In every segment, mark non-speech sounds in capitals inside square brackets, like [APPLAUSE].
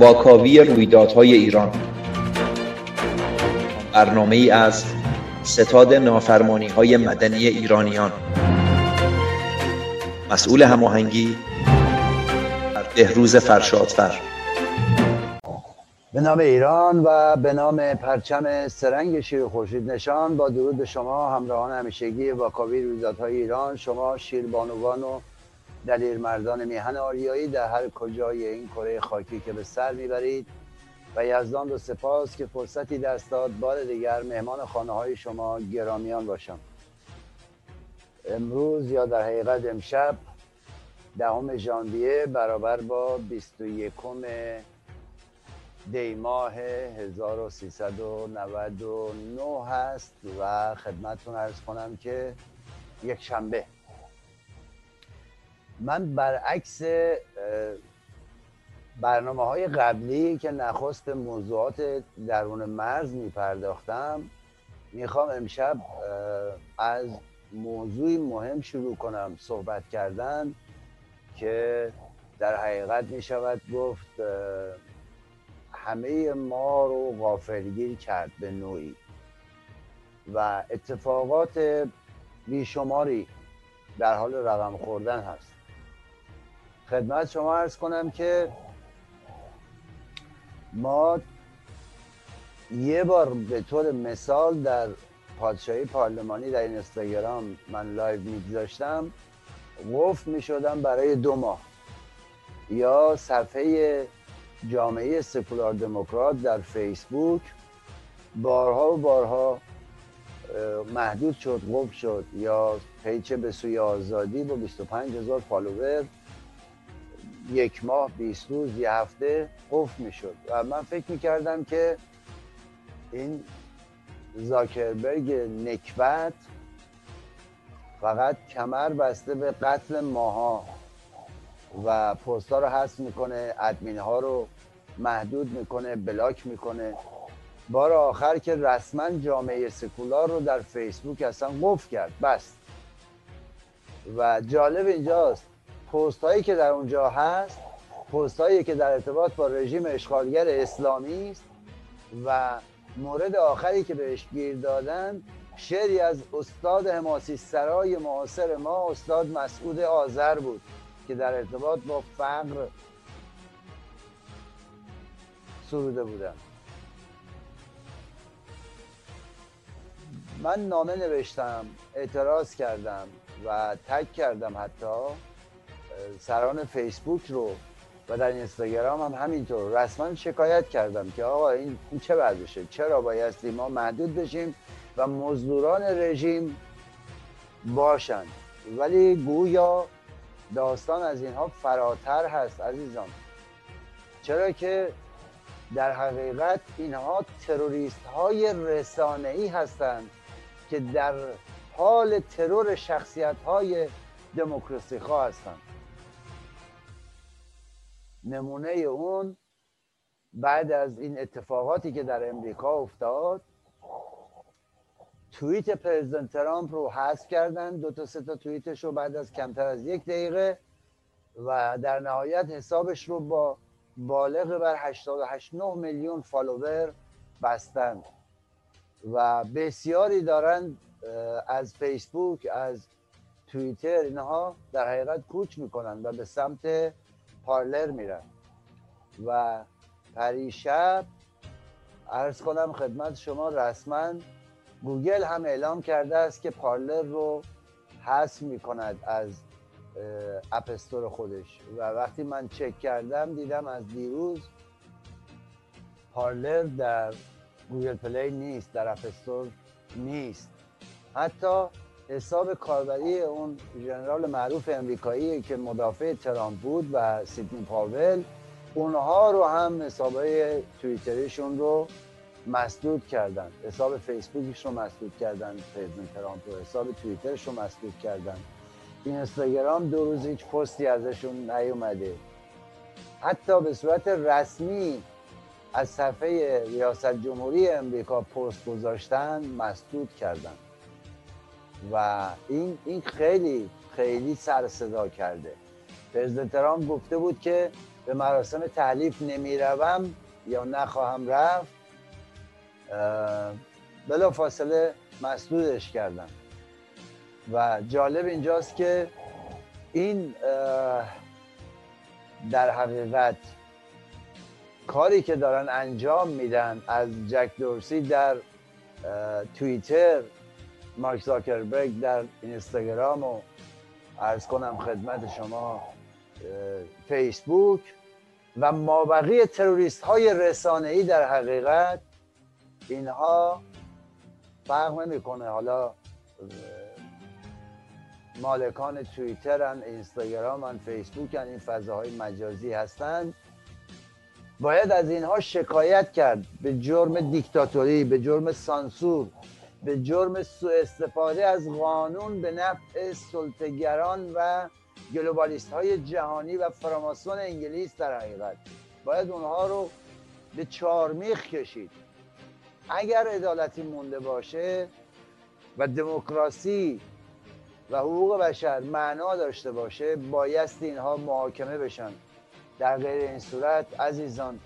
واکاوی رویدادهای ایران. برنامه ای از ستاد نافرمانی های مدنی ایرانیان. مسئول هماهنگی بهروز فرشادفر. به نام ایران و به نام پرچم سرنگ شیر خورشید نشان با درود به شما همراهان همیشگی واکاوی رویدادهای ایران شما شیربانوان و دلیر مردان میهن آریایی در هر کجای این کره خاکی که به سر می‌برید و یزدان رو سپاس که فرصتی دست داد بار دیگر مهمان خانه های شما گرامیان باشم. امروز یا در حقیقت امشب دهم ژانویه برابر با 21 دی ماه 1399 هست و خدمتتون ارز کنم که یک شنبه من برعکس برنامه های قبلی که نخست موضوعات درون مرز می پرداختم می‌خوام امشب از موضوعی مهم شروع کنم صحبت کردن که در حقیقت می شود گفت همه ما رو غافلگیر کرد به نوعی و اتفاقات بیشماری در حال رقم خوردن هست. خدمت شما عرض کنم که ما یه بار به طور مثال در پادشاهی پارلمانی در اینستاگرام من live میگذاشتم قفل می‌شدم برای دو ماه. یا صفحه جامعه سکولار دموکرات در فیسبوک بارها و بارها محدود شد قفل شد. یا پیچه به سوی آزادی با 25 هزار فالوور یک ماه 20 روز یه هفته قفل می‌شد. و من فکر می‌کردم که این زاکربرگ نکبت فقط کمر بسته به قتل ماها و پست رو حذف می‌کنه ادمین ها رو محدود می‌کنه بلاک می‌کنه. بار آخر که رسما جامعه سکولار رو در فیسبوک اصلا قفل کرد بس. و جالب اینجاست پست هایی که در اونجا هست پست هایی که در ارتباط با رژیم اشغالگر اسلامی است و مورد آخری که بهش گیر دادن شعری از استاد حماسی سرای معاصر ما استاد مسعود آذر بود که در ارتباط با فقر سروده بودن من نامه نوشتم اعتراض کردم و تک کردم حتی. سران فیسبوک رو و در اینستاگرام هم همینطور. رسما شکایت کردم که آقا این, چه وضعشه چرا بایستی ما محدود بشیم و مزدوران رژیم باشند ولی گویا داستان از اینها فراتر هست عزیزان. چرا که در حقیقت اینها تروریست های رسانه ای هستند که در حال ترور شخصیت های دموکراسی خواه هستند. نمونه اون بعد از این اتفاقاتی که در امریکا افتاد توییت پرزیدنت ترامپ رو حذف کردن دو تا سه تا توییتش رو بعد از کمتر از یک دقیقه و در نهایت حسابش رو با بالغ بر 88 میلیون فالوور بستند و بسیاری دارند از فیسبوک از توییتر اینها در حقیقت کوچ می‌کنن و به سمت پارلر میرن و پریشب عرض کنم خدمت شما رسما گوگل هم اعلام کرده است که Parler رو حذف می‌کند از App Store خودش و وقتی من چک کردم دیدم از دیروز Parler در Google Play نیست در App Store نیست. حتی حساب کاربری اون ژنرال معروف امریکایی که مدافع ترامپ بود و سیدنی پاول اونها رو هم حسابای توییتریشون رو مسدود کردن. حساب فیسبوکش رو مسدود کردن پرزیدنت ترامپ رو. حساب توییترش رو مسدود کردن. این اینستاگرام دو روز هیچ پستی ازشون نیومده. حتی به صورت رسمی از صفحه ریاست جمهوری امریکا پست گذاشتن مسدود کردن. و این این خیلی خیلی سر صدا کرده. پرزیدنت ترامپ گفته بود که به مراسم تحلیف نمی‌روم یا نخواهم رفت بلا فاصله مسدودش کردم. و جالب اینجاست که این در حقیقت کاری که دارن انجام میدن از جک دورسی در توییتر مارک زاکربرگ در اینستاگرام و ارز کنم خدمت شما فیسبوک و مابقی تروریست های رسانه ای در حقیقت اینها فرق نمی‌کنه. حالا مالکان توییترن اینستاگرامن فیسبوکن این فضاهای مجازی هستند باید از اینها شکایت کرد. به جرم دیکتاتوری به جرم سانسور. به جرم سوء استفاده از قانون به نفع سلطگران و گلوبالیست های جهانی و فراماسون انگلیس در حقیقت. باید اونها رو به چارمیخ کشید. اگر عدالتی مونده باشه و دموکراسی و حقوق بشر معنا داشته باشه بایست اینها محاکمه بشن. در غیر این صورت عزیزان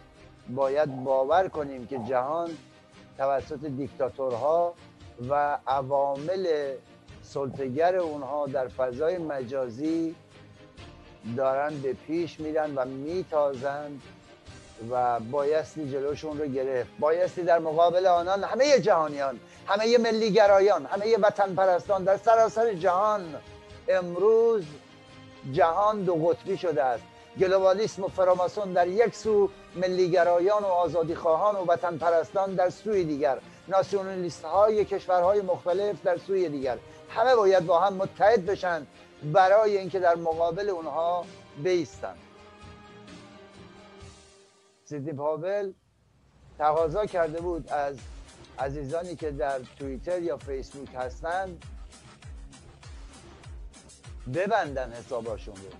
باید باور کنیم که جهان توسط دیکتاتورها و عوامل سلطگر اونها در فضای مجازی دارن به پیش میرن و میتازند و بایستی جلوشون رو گرفت. بایستی در مقابل آنان همه جهانیان همه ملیگرایان همه وطن پرستان در سراسر جهان امروز جهان دو قطبی شده است. گلوبالیسم و فراماسون در یک سو ملیگرایان و آزادی خواهان و وطن پرستان در سوی دیگر. ناسیونالیست های کشورهای مختلف در سوی دیگر. همه باید با هم متحد بشن برای اینکه در مقابل اونها بیستن. سیدنی پاول تقاضا کرده بود از عزیزانی که در توییتر یا فیسبوک هستند ببندن حساباشون رو.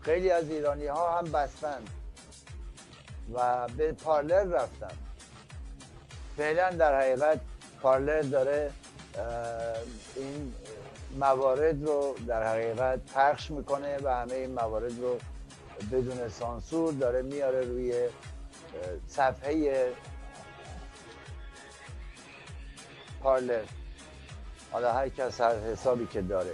خیلی از ایرانی ها هم بستن و به پارلر رفتن. فعلا در حقیقت پارلر داره این موارد رو در حقیقت پخش می‌کنه و همه این موارد رو بدون سانسور داره میاره روی صفحه پارلر. حالا هر کس هر حسابی که داره.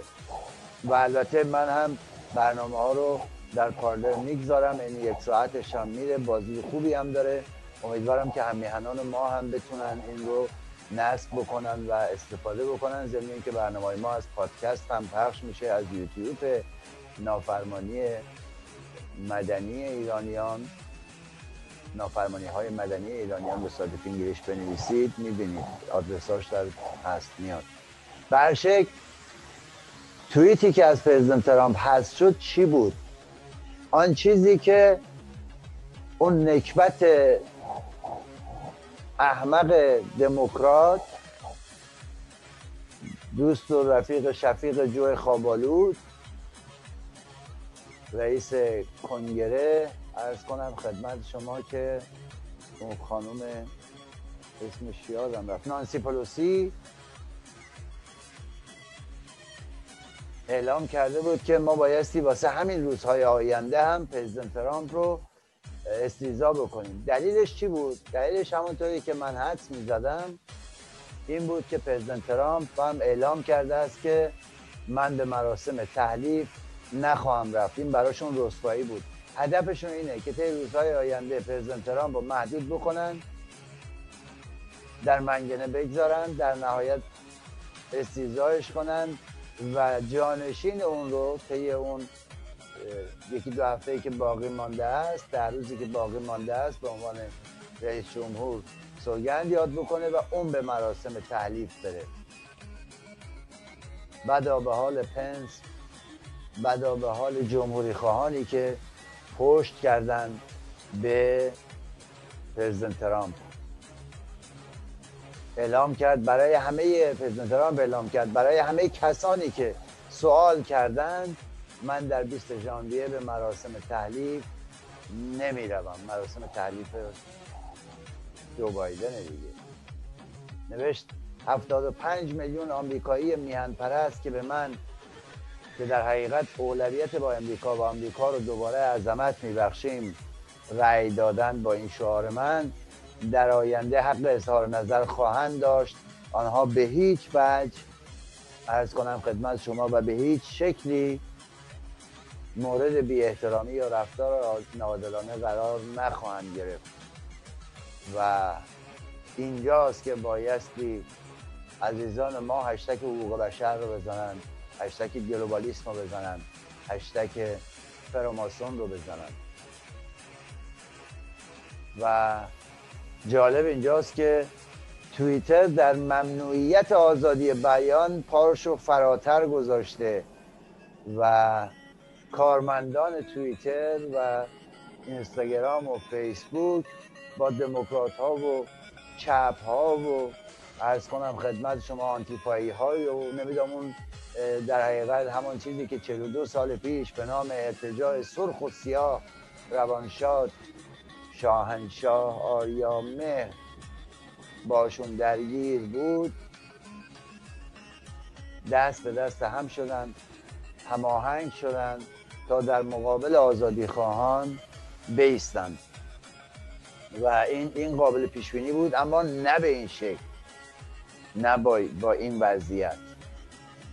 و البته من هم برنامه ها رو در پارلر می‌گذارم این یک ساعتش هم میره بازی خوبی هم داره. امیدوارم که همیهنان ما هم بتونن این رو نصب بکنن و استفاده بکنن. ضمن که برنامه ما از پادکست هم پخش میشه از یوتیوب نافرمانی مدنی ایرانیان. نافرمانی های مدنی ایرانیان به صادف انگلیش بنویسید می‌بینید آدرساش در هست میاد. برشک توییتی که از پرزیدنت ترامپ هست شد چی بود؟ آن چیزی که اون نکبت احمق دموکرات دوست و رفیق شفیق جو خوابالود رئیس کنگره. ارز کنم خدمت شما که اون خانم اسمش یادم رفت. نانسی پلوسی اعلام کرده بود که ما بایستی واسه همین روزهای آینده هم پرزیدنت ترامپ رو استیزا بکنیم. دلیلش چی بود؟ دلیلش همونطوری که من حدس می‌زدم این بود که پرزیدنت ترامپ هم اعلام کرده است که من به مراسم تحلیف نخواهم رفت. این براشون رسوایی بود. هدفشون اینه که طی روزهای آینده پرزیدنت ترامپ رو محدود بکنن در منگنه بگذارن در نهایت استیزایش کنن و جانشین اون رو طی اون یکی دو هفته که باقی مانده است در روزی که باقی مانده است به عنوان رئیس جمهور سوگند یاد بکنه و اون به مراسم تحلیف بره. بدا به حال پنس بدا به حال جمهوری خواهانی که پشت کردن به پرزیدنت ترامپ. اعلام کرد برای همه پرزیدنت ترامپ اعلام کرد برای همه کسانی که سوال کردند من در 20 ژانویه به مراسم تحلیف نمی روم مراسم تحلیف دو بایدن دیگه. نوشت 75 میلیون آمریکایی میهن پرست که به من که در حقیقت اولویت با امریکا و آمریکا رو دوباره عظمت میبخشیم رأی دادن با این شعار من در آینده حق اظهار نظر خواهند داشت. آنها به هیچ وجه ارز کنم خدمت شما و به هیچ شکلی مورد بی احترامی یا رفتار نادلانه قرار نخواهند گرفت. و اینجاست که بایستی عزیزان ما هشتک حقوق بشر رو بزنن هشتک گلوبالیسم رو بزنن هشتک فراماسون رو بزنن و جالب اینجاست که توییتر در ممنوعیت آزادی بیان پارش رو فراتر گذاشته و کارمندان توییتر و اینستاگرام و فیسبوک با دموکرات ها و چپ ها و ارز کنم خدمت شما آنتیپایی های و نمی‌دونم اون در حقیقت همان چیزی که 42 سال پیش به نام ارتجاع سرخ و سیاه روانشاد شاهنشاه آریا مهر باشون درگیر بود دست به دست هم شدن هماهنگ شدن تا در مقابل آزادی خواهان بیستند. و این این قابل پیش بینی بود اما نه به این شکل نه با, با این وضعیت.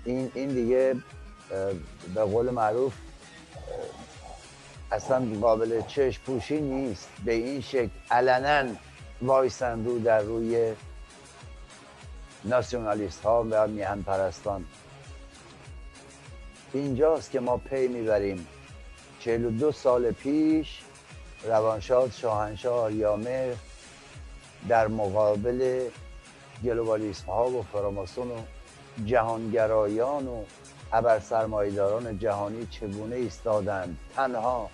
این این دیگه به قول معروف اصلا قابل چشم پوشی نیست. به این شکل علنا وایسن رو در روی ناسیونالیست ها و میهن پرستان اینجاست که ما پی می‌بریم. 42 سال پیش روانشاد شاهنشاه آریامه در مقابل گلوبالیسم ها و فراماسون و جهانگرایان و ابر سرمایداران جهانی چگونه ایستادند؟ تنها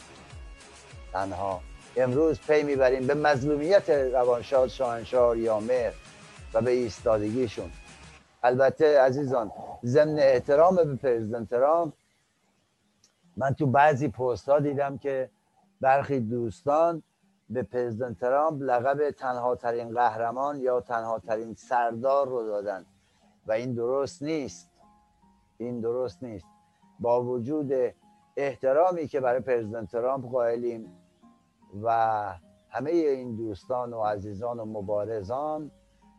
تنها. امروز پی می‌بریم به مظلومیت روانشاد شاهنشاه آریامه و به ایستادگیشون. البته عزیزان ضمن احترام به پرزیدنت ترامپ من تو بعضی پست ها دیدم که برخی دوستان به پرزیدنت ترامپ لقب تنها ترین قهرمان یا تنها ترین سردار رو دادن. و این درست نیست. این درست نیست. با وجود احترامی که برای پرزیدنت ترامپ قائلیم و همه این دوستان و عزیزان و مبارزان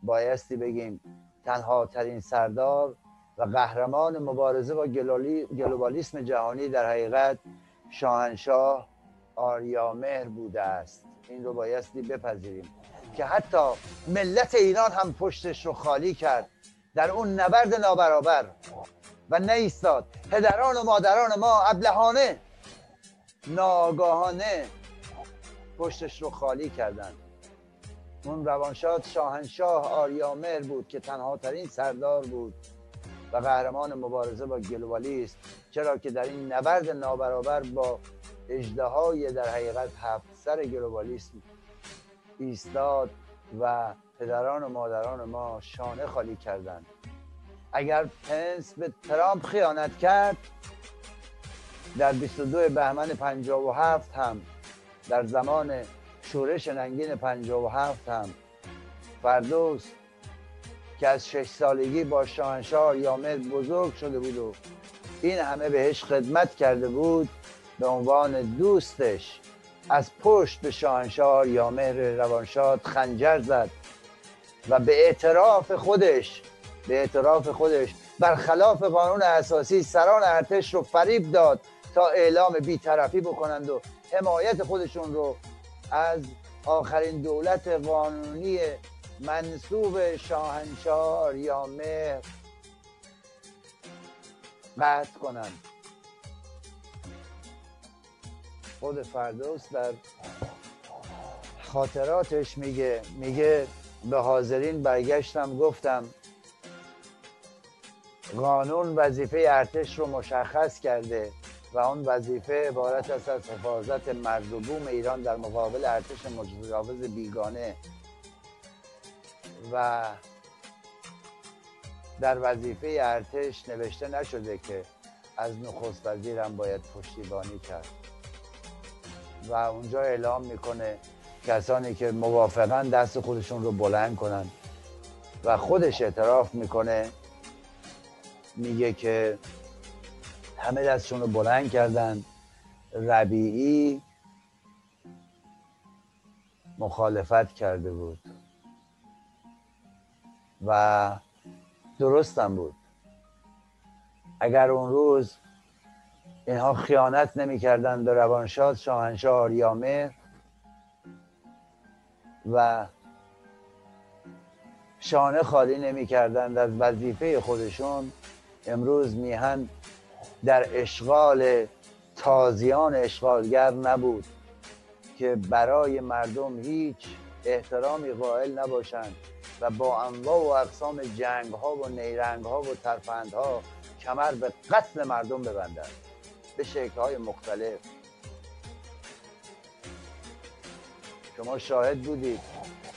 بایستی بگیم تنها ترین سردار و قهرمان مبارزه با گلوبالیسم جهانی در حقیقت شاهنشاه آریامهر بوده است. این رو بایستی بپذیریم که حتی ملت ایران هم پشتش رو خالی کرد. در اون نبرد نابرابر و نیستاد. پدران و مادران ما ابلهانه ناگاهانه پشتش رو خالی کردند. اون روانشاد شاهنشاه آریامر بود که تنها ترین سردار بود و قهرمان مبارزه با گلوبالیست چرا که در این نبرد نابرابر با اجده در حقیقت هفت سر گلوبالیسم ایستاد و پدران و مادران ما شانه خالی کردند. اگر پنس به ترامپ خیانت کرد در 22 بهمن 57 هم در زمان شورش ننگین 57 هم. فردوس که از شش سالگی با شاهنشاه یامد بزرگ شده بود و این همه بهش خدمت کرده بود به عنوان دوستش. از پشت به شاهنشاه یامهر روانشاد خنجر زد و به اعتراف خودش به اعتراف خودش برخلاف قانون اساسی سران ارتش رو فریب داد تا اعلام بیطرفی بکنند و حمایت خودشون رو از آخرین دولت قانونی منصوب شاهنشاه یا مهر. قطع کنند خود فردوس در خاطراتش میگه میگه به حاضرین برگشتم گفتم قانون وظیفه ارتش رو مشخص کرده. و اون وظیفه عبارت است از حفاظت مرز و بوم ایران در مقابل ارتش مجاوز بیگانه و در وظیفه ارتش نوشته نشده که از نخست وزیرم باید پشتیبانی کرد. و اونجا اعلام می‌کنه کسانی که موافقن دست خودشون رو بلند کنن و خودش اعتراف می‌کنه میگه که همه دستشون رو بلند کردن. ربیعی مخالفت کرده بود. و درستم بود. اگر اون روز اینها خیانت نمی‌کردند به روانشاد شاهنشاه آریامه و شانه خالی نمی‌کردند از وظیفه خودشون امروز میهن در اشغال تازیان اشغالگر نبود که برای مردم هیچ احترامی قائل نباشند و با انواع و اقسام جنگ ها و نیرنگ ها و ترفند ها کمر به قتل مردم ببندند به شکل های مختلف. شما شاهد بودید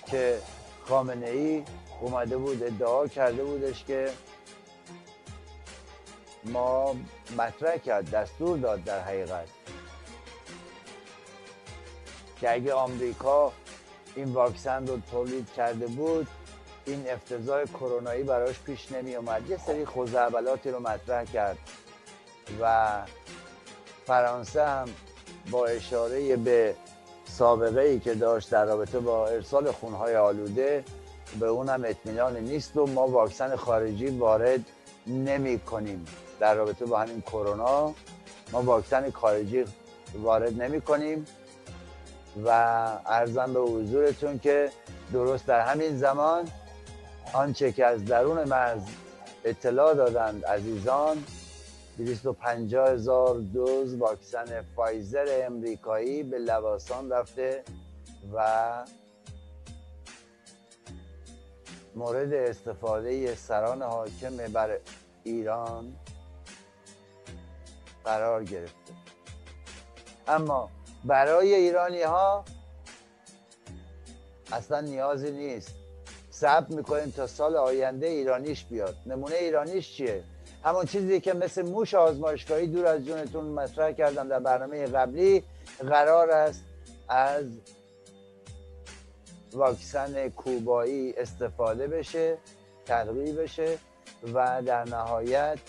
که خامنه ای اومده بود ادعا کرده بودش که ما مطرح کرد دستور داد در حقیقت که اگه آمریکا این واکسن رو تولید کرده بود این افتضاح کرونایی براش پیش نمی اومد یه سری خوزعبلاتی رو مطرح کرد و فرانسه هم با اشاره به سابقه ای که داشت در رابطه با ارسال خونهای آلوده به اونم اطمینان نیست و ما واکسن خارجی وارد نمی کنیم در رابطه با همین کرونا ما واکسن خارجی وارد نمی کنیم و ارزم به حضورتون که درست در همین زمان آنچه که از درون مرز اطلاع دادند عزیزان 250 هزار دوز واکسن فایزر امریکایی به لواسان رفته و مورد استفاده سران حاکم بر ایران قرار گرفته. اما برای ایرانی ها اصلا نیازی نیست. صبر می‌کنیم تا سال آینده ایرانیش بیاد. نمونه ایرانیش چیه؟ همون چیزی که مثل موش آزمایشگاهی دور از جونتون مطرح کردم در برنامه قبلی قرار است از واکسن کوبایی استفاده بشه تقریب بشه و در نهایت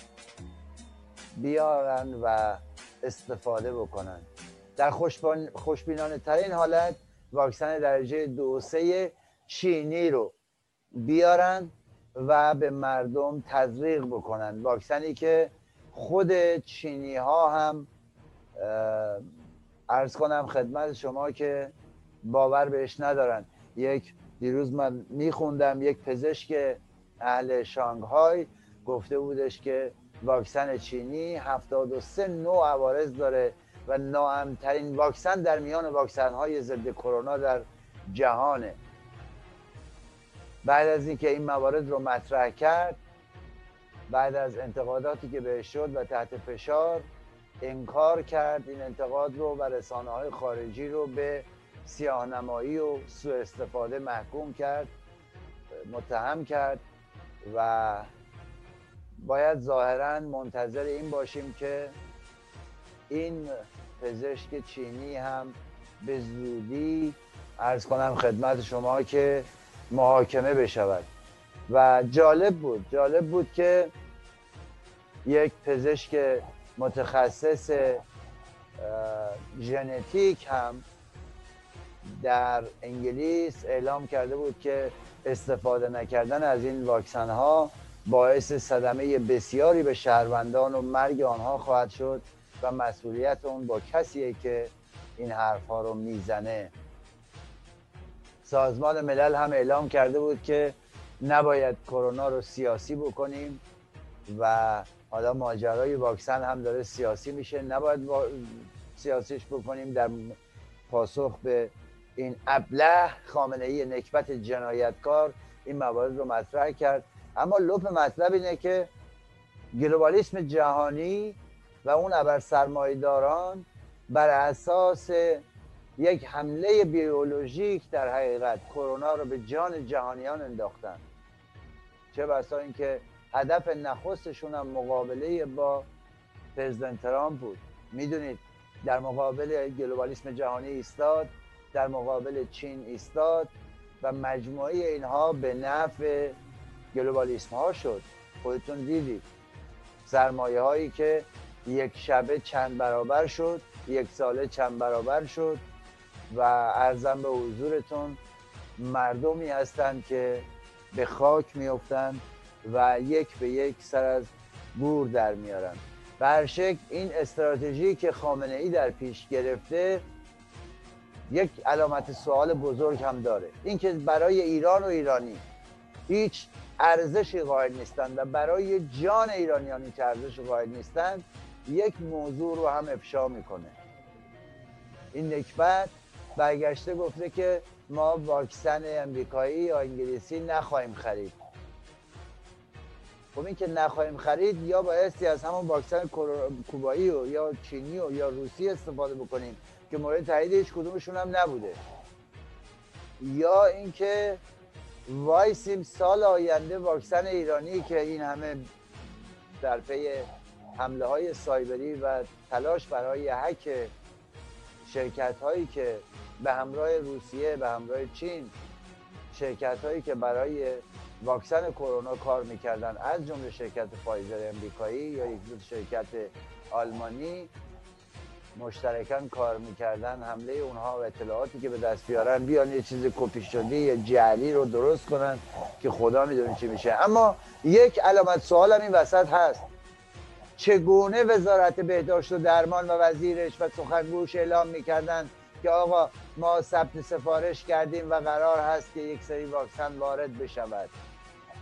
بیارن و استفاده بکنن. در خوشبینانه ترین حالت واکسن درجه دو سه چینی رو بیارن و به مردم تزریق بکنن. واکسنی که خود چینی ها هم ارز کنم خدمت شما که باور بهش ندارن. یک دیروز من میخوندم یک پزشک اهل شانگهای گفته بودش که واکسن چینی 73 نوع عوارض داره و ناامترین واکسن در میان واکسن های ضد کرونا در جهانه. بعد از اینکه این موارد رو مطرح کرد بعد از انتقاداتی که بهش شد و تحت فشار انکار کرد این انتقاد رو و رسانه های خارجی رو به سیاهنمایی و سوء استفاده محکوم کرد متهم کرد و باید ظاهرا منتظر این باشیم که این پزشک چینی هم به زودی ارز کنم خدمت شما که محاکمه بشود. و جالب بود جالب بود که یک پزشک متخصص ژنتیک هم در انگلیس اعلام کرده بود که استفاده نکردن از این واکسن ها باعث صدمه بسیاری به شهروندان و مرگ آنها خواهد شد و مسئولیت اون با کسیه که این حرف ها رو می‌زنه. سازمان ملل هم اعلام کرده بود که نباید کرونا رو سیاسی بکنیم و حالا ماجرای واکسن هم داره سیاسی میشه. نباید با... سیاسیش بکنیم در پاسخ به این ابله. خامنه ای نکبت جنایتکار این موارد رو مطرح کرد. اما لپ مطلب اینه که گلوبالیسم جهانی و اون ابر سرمایداران بر اساس یک حمله بیولوژیک در حقیقت کرونا رو به جان جهانیان انداختن. چه بسا اینکه هدف نخستشون هم مقابله با پرزیدنت ترامپ بود. می‌دونید در مقابل گلوبالیسم جهانی ایستاد در مقابل چین ایستاد و مجموعه اینها به نفع گلوبالیسم ها شد. خودتون دیدید. سرمایه هایی که یک شبه چند برابر شد یک ساله چند برابر شد و ارزم به حضورتون مردمی هستند که به خاک میفتند و یک به یک سر از گور در میارن شکل این استراتژی که خامنه ای در پیش گرفته یک علامت سوال بزرگ هم داره. اینکه برای ایران و ایرانی هیچ ارزشی قائل نیستند و برای جان ایرانیانی که ارزش قائل نیستند یک موضوع رو هم افشا می‌کنه. این نکبت برگشته گفته که ما واکسن امریکایی یا انگلیسی نخواهیم خرید. خب این که نخواهیم خرید یا بایستی از همون واکسن کوبایی و یا چینی و یا روسی استفاده بکنیم که مورد تایید هیچ کدومشون هم نبوده. یا اینکه وایسیم سال آینده واکسن ایرانی که این همه در پی حمله های سایبری و تلاش برای حک شرکت هایی که به همراه روسیه به همراه چین شرکت هایی که برای واکسن کرونا کار می‌کردن از جمله شرکت فایزر امریکایی یا یک شرکت آلمانی مشترکان کار می‌کردن حمله اونها و اطلاعاتی که به دست بیارن بیان یه چیز کپی شده یه جعلی رو درست کنن که خدا می‌دونه چی میشه. اما یک علامت سوال هم این وسط هست. چگونه وزارت بهداشت و درمان و وزیرش و سخنگوش اعلام می‌کردن که آقا ما ثبت سفارش کردیم و قرار هست که یک سری واکسن وارد بشود؟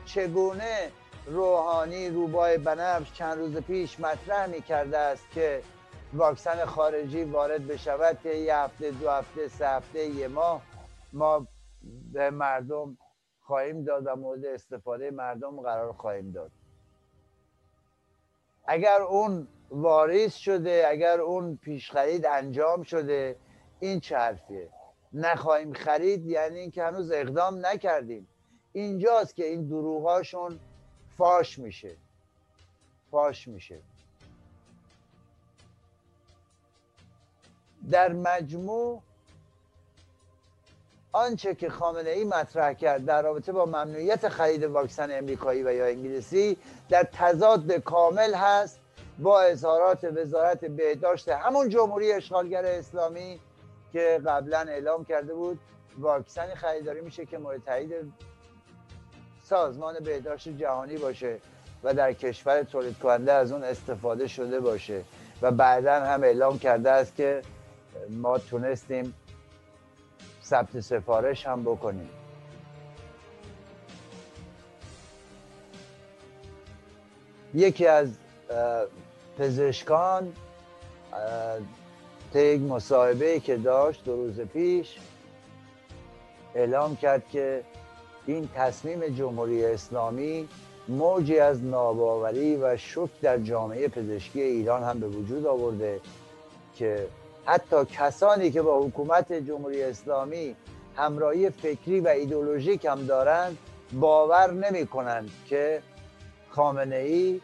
چگونه روحانی روبای بنفش چند روز پیش مطرح می کرده است که واکسن خارجی وارد بشود که یه هفته دو هفته سه هفته یه ماه. ما به مردم خواهیم داد و مورد استفاده مردم قرار خواهیم داد. اگر اون واریز شده اگر اون پیش خرید انجام شده این چه حرفیه؟ نخواهیم خرید یعنی اینکه هنوز اقدام نکردیم. اینجاست که این دروغاشون فاش میشه. فاش میشه. در مجموع آنچه که خامنه ای مطرح کرد در رابطه با ممنوعیت خرید واکسن امریکایی و یا انگلیسی در تضاد کامل هست با اظهارات وزارت بهداشت همون جمهوری اشغالگر اسلامی که قبلا اعلام کرده بود واکسنی خریداری میشه که مورد تایید سازمان بهداشت جهانی باشه و در کشور تولید کننده از اون استفاده شده باشه و بعدا هم اعلام کرده است که ما تونستیم ثبت سفارش هم بکنیم. یکی از پزشکان طی یک مصاحبه که داشت دو روز پیش اعلام کرد که این تصمیم جمهوری اسلامی موجی از ناباوری و شک در جامعه پزشکی ایران هم به وجود آورده که حتی کسانی که با حکومت جمهوری اسلامی همراهی فکری و ایدولوژیک هم دارند باور نمی کنند که خامنه ای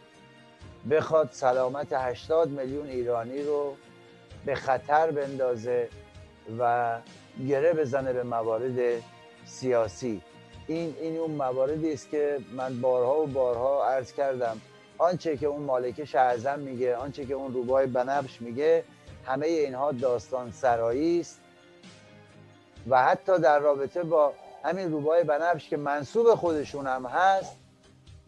بخواد سلامت 80 میلیون ایرانی رو به خطر بندازه و گره بزنه به موارد سیاسی. این این اون مواردی است که من بارها و بارها عرض کردم. آنچه که اون مالک اعظم میگه آنچه که اون روبای بنفش میگه همه اینها داستان سرایی است. و حتی در رابطه با همین روبای بنفش که منصوب خودشون هم هست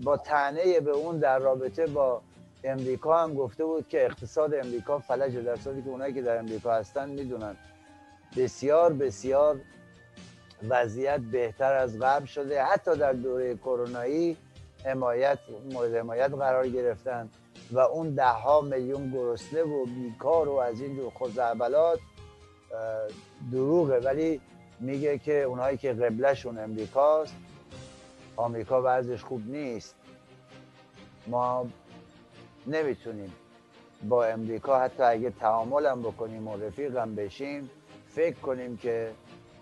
با تنه به اون در رابطه با امریکا هم گفته بود که اقتصاد امریکا فلج در صورتی که اونایی که در امریکا هستن می‌دونن. بسیار بسیار وضعیت بهتر از قبل شده. حتی در دوره کرونایی حمایت مورد حمایت قرار گرفتن. و اون ده ها میلیون گرسنه و بیکار و از این جور خزعبلات دروغه. ولی میگه که اونایی که قبلشون امریکاست آمریکا وضعش خوب نیست. ما نمی‌تونیم با امریکا حتی اگه تعامل هم بکنیم و رفیق بشیم فکر کنیم که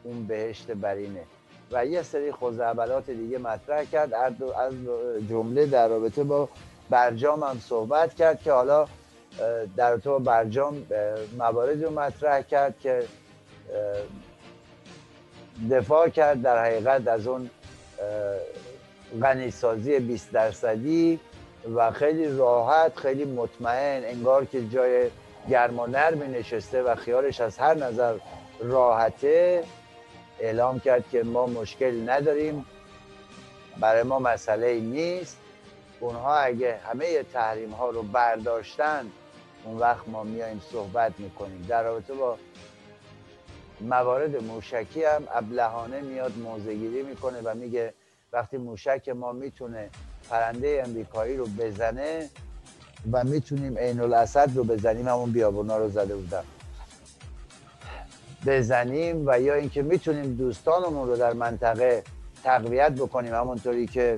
اون بهشت برینه. و یه سری خزعبلات دیگه مطرح کرد. از جمله در رابطه با برجام هم صحبت کرد که حالا در تو برجام موارد رو مطرح کرد که دفاع کرد در حقیقت از اون غنیسازی 20 درصدی و خیلی راحت خیلی مطمئن انگار که جای گرم و نرمی نشسته و خیالش از هر نظر راحته اعلام کرد که ما مشکل نداریم برای ما مسئله نیست. اونها اگه همه تحریم ها رو برداشتن اون وقت ما میایم صحبت می‌کنیم. در رابطه با موارد موشکی هم ابلهانه میاد موزگیری می‌کنه و میگه وقتی موشک ما می‌تونه پرنده امریکایی رو بزنه و می‌تونیم عین الاسد رو بزنیم همون بیابونا رو زده بودم. بزنیم و یا اینکه می‌تونیم دوستانمون رو در منطقه تقویت بکنیم همونطوری که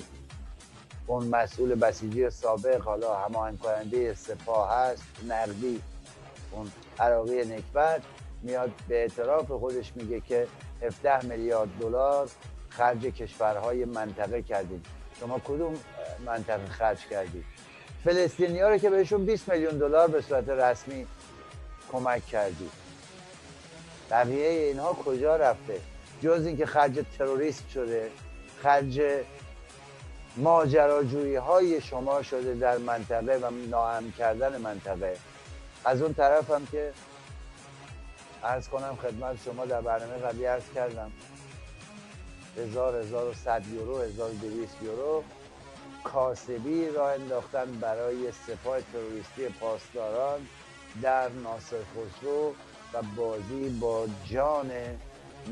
اون مسئول بسیجی سابق حالا هماهنگ کننده سپاه هست نقدی اون عراقی نکبت میاد به اعتراف خودش میگه که 17 میلیارد دلار خرج کشورهای منطقه کردیم. شما کدوم منطقه خرج کردید؟ فلسطینی ها رو که بهشون 20 میلیون دلار به صورت رسمی کمک کردید بقیه اینها کجا رفته؟ جز اینکه خرج تروریست شده خرج ماجراجویی های شما شده در منطقه و ناهم کردن منطقه. از اون طرف هم که ارز کنم خدمت شما در برنامه قبلی ارز کردم. هزار هزار و صد یورو هزار دویست یورو کاسبی را انداختن برای سپاه تروریستی پاسداران در ناصر خسرو و بازی با جان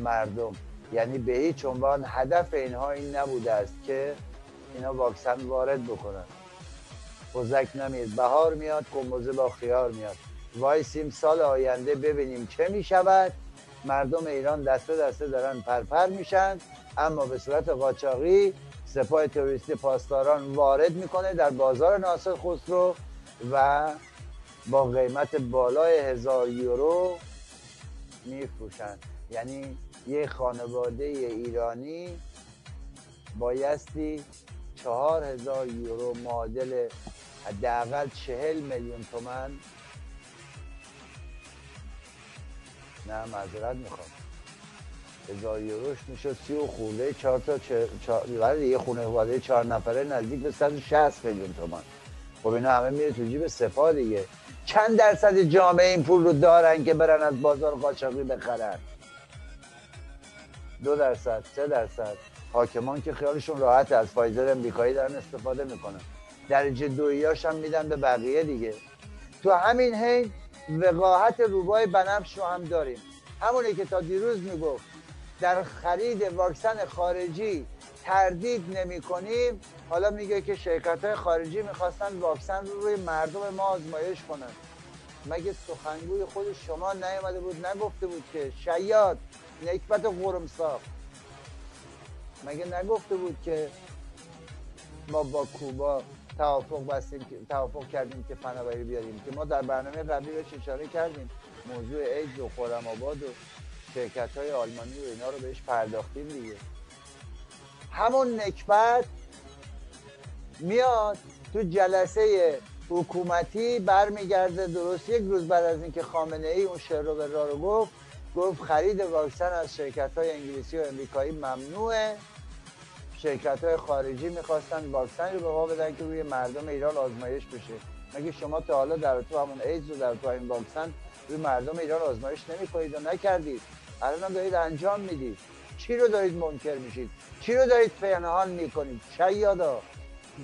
مردم. یعنی به هیچ عنوان هدف اینها این نبوده است که اینا واکسن وارد بکنن. خوزک نمید. بهار میاد کموزه با خیار میاد. وایسیم سال آینده ببینیم چه می‌شود. مردم ایران دسته دسته دارن پرپر میشن اما به صورت قاچاقی سپاه تروریستی پاسداران وارد می‌کنه در بازار ناصر خسرو و با قیمت بالای هزار یورو میفروشن. یعنی یه خانواده ایرانی بایستی چهار هزار یورو معادل حداقل چهل میلیون تومن. نه معذرت می‌خوام. هزار یوروش می‌شد سی و خورده چهار تا چهار یه خونه خواهده چهار نفره نزدیک به 160 میلیون تومان. خب اینا همه میره تو جیب سپاه دیگه. چند درصد جامعه این پول رو دارن که برن از بازار قاچاقی بخرن؟ دو درصد سه درصد. حاکمان که خیالشون راحت از فایزر امریکایی دارن استفاده می‌کنن. درجه دویاش هم میدن به بقیه دیگه. تو همین حین وقاحت روبای بنفش رو هم داریم. همونی که تا دیروز می‌گفت در خرید واکسن خارجی تردید نمی کنیم حالا میگه که شرکت های خارجی می‌خواستن واکسن رو روی مردم ما آزمایش کنن. مگه سخنگوی خود شما نیامده بود؟ نگفته بود که شیاد نکبت قرمساق مگه نگفته بود که ما با کوبا توافق بستیم توافق کردیم که فناوری بیاریم؟ که ما در برنامه قبلی بهش اشاره کردیم. موضوع ایدز و خورم آباد و شرکت های آلمانی و اینا رو بهش پرداختیم دیگه. همون نکبت میاد تو جلسه حکومتی برمیگرده درست یک روز بعد از اینکه خامنه ای اون شعر رو به رو گفت گفت خرید واکسن از شرکت های انگلیسی و امریکایی ممنوعه. شرکت های خارجی می‌خواستن واکسن رو به ما بدن که روی مردم ایران آزمایش بشه. مگه شما تا حالا در تو همون ایدز و در تو این واکسن روی مردم ایران آزمایش نمی‌کنید و نکردید؟ الان دارید انجام می‌دید. چی رو دارید منکر میشید؟ چی رو دارید پنهان می‌کنید؟ شیادا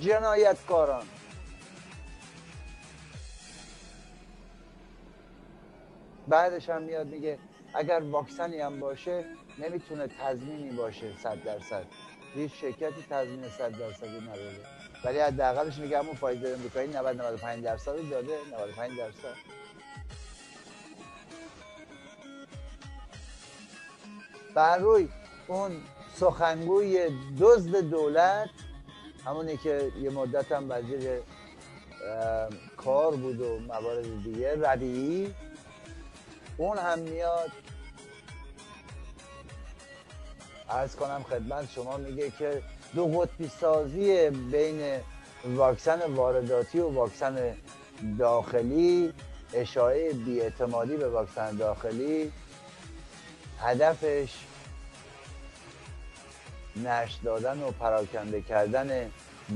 جنایتکاران. بعدش هم میاد میگه اگر واکسنی هم باشه نمی‌تونه تضمینی باشه صد درصد. هیچ شرکتی تضمین صد درصدی نداره. ولی حداقلش میگه همون فایزر امریکایی 90 95 درصد داده 95 درصد. بر روی اون سخنگوی دزد دولت همونی که یه مدت هم وزیر کار بود و موارد دیگه ربیعی اون هم میاد ارز کنم خدمت شما میگه که دو قطبی سازی بین واکسن وارداتی و واکسن داخلی اشاعه بیاعتمادی به واکسن داخلی هدفش نشت دادن و پراکنده کردن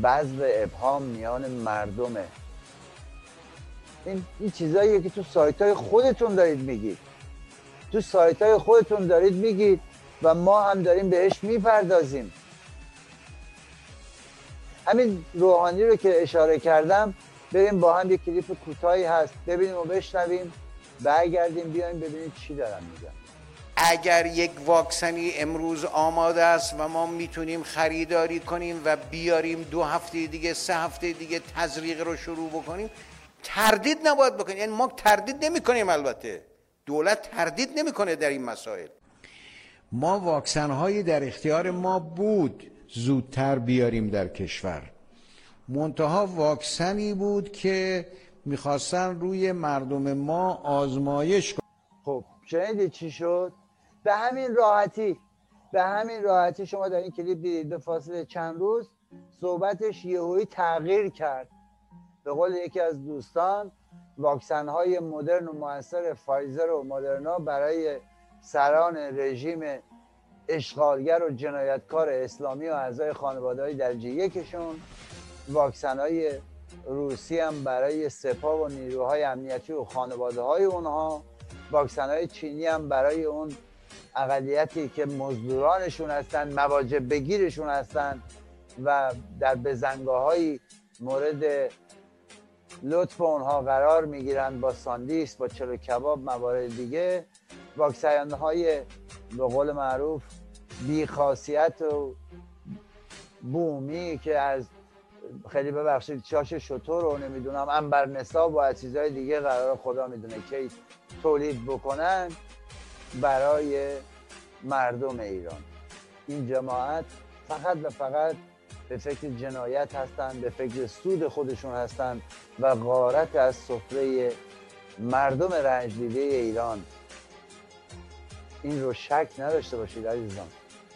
بذر ابهام میان مردمه. این, این چیزاییه که تو سایت های خودتون دارید میگید. تو سایت های خودتون دارید میگید و ما هم داریم بهش می‌پردازیم. همین روحانی رو که اشاره کردم بریم با هم یک کلیپ کوتاهی هست ببینیم و بشنویم برگردیم بیایم ببینیم چی دارم میگم اگر یک واکسنی امروز آماده است و ما می‌تونیم خریداری کنیم و بیاریم دو هفته دیگه سه هفته دیگه تزریق رو شروع بکنیم تردید نباید بکنیم. یعنی ما تردید نمی کنیم البته. دولت تردید نمی‌کنه در این مسائل. ما واکسن هایی در اختیار ما بود. زودتر بیاریم در کشور. منتها واکسنی بود که می‌خواستن روی مردم ما آزمایش کنن خب شنیدید چی شد؟ به همین راحتی به همین راحتی شما در این کلیپ دیدید به فاصله چند روز صحبتش یهویی تغییر کرد. به قول یکی از دوستان واکسن های مدرن و موثر فایزر و مدرنا برای سران رژیم اشغالگر و جنایتکار اسلامی و اعضای خانواده های درجه یکشون واکسن های روسی هم برای سپاه و نیروهای امنیتی و خانواده های اونها. واکسن های چینی هم برای اون اقلیتی که مزدورانشون هستن مواجب بگیرشون هستن و در بزنگاه مورد لطف اونها قرار می‌گیرن با ساندیس با چلو کباب موارد دیگه. واکسن های به قول معروف بیخاصیت و بومی که از خیلی ببخشید چاش شطور رو نمی‌دونم انبر نصاب و از چیزهای دیگه قرار خدا می‌دونه که تولید بکنن برای مردم ایران. این جماعت فقط و فقط به فکر جنایت هستند به فکر سود خودشون هستند و غارت از سفره مردم رنج دیده ایران این رو شک نداشته باشید عزیزان.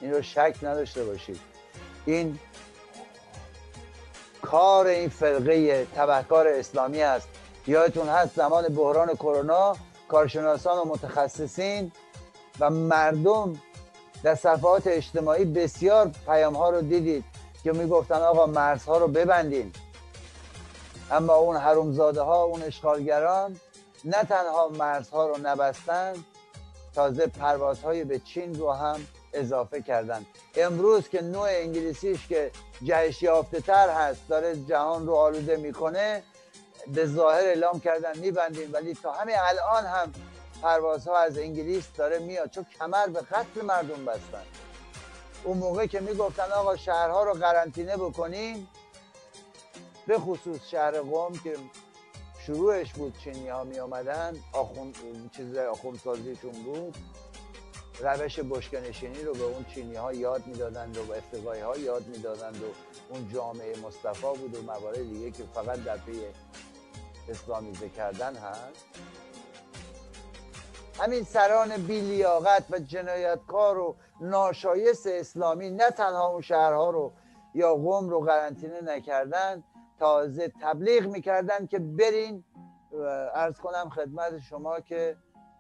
این رو شک نداشته باشید. این کار این فرقه تبهکار اسلامی است. یادتون هست زمان بحران کرونا کارشناسان و متخصصین و مردم در صفحات اجتماعی بسیار پیام ها رو دیدید که می‌گفتن آقا مرزها رو ببندین. اما اون حرومزاده ها اون اشغالگران نه تنها مرزها رو نبستن تازه پروازهای به چین رو هم اضافه کردن. امروز که نوع انگلیسیش که جهش یافته تر هست داره جهان رو آلوده می‌کنه به ظاهر اعلام کردن میبندیم. ولی تا همین الان هم پروازها از انگلیس داره میاد. چون کمر به قتل مردم بستن. اون موقع که می‌گفتن آقا شهرها رو قرنطینه بکنیم به خصوص شهر قوم که شروعش بود چینی ها می آمدن آخون چیز آخوندسازیشون بود. روش بشکنشینی رو به اون چینی ها یاد می‌دادند و به ها یاد می‌دادند و اون جامعه مصطفی بود و موارد دیگه که فقط در پی اسلامیزه کردن هست. همین سران بیلیاقت و جنایتکار و ناشایست اسلامی نه تنها اون شهرها رو یا قوم رو قرنطینه نکردن تازه تبلیغ می‌کردن که برین ارز کنم خدمت شما که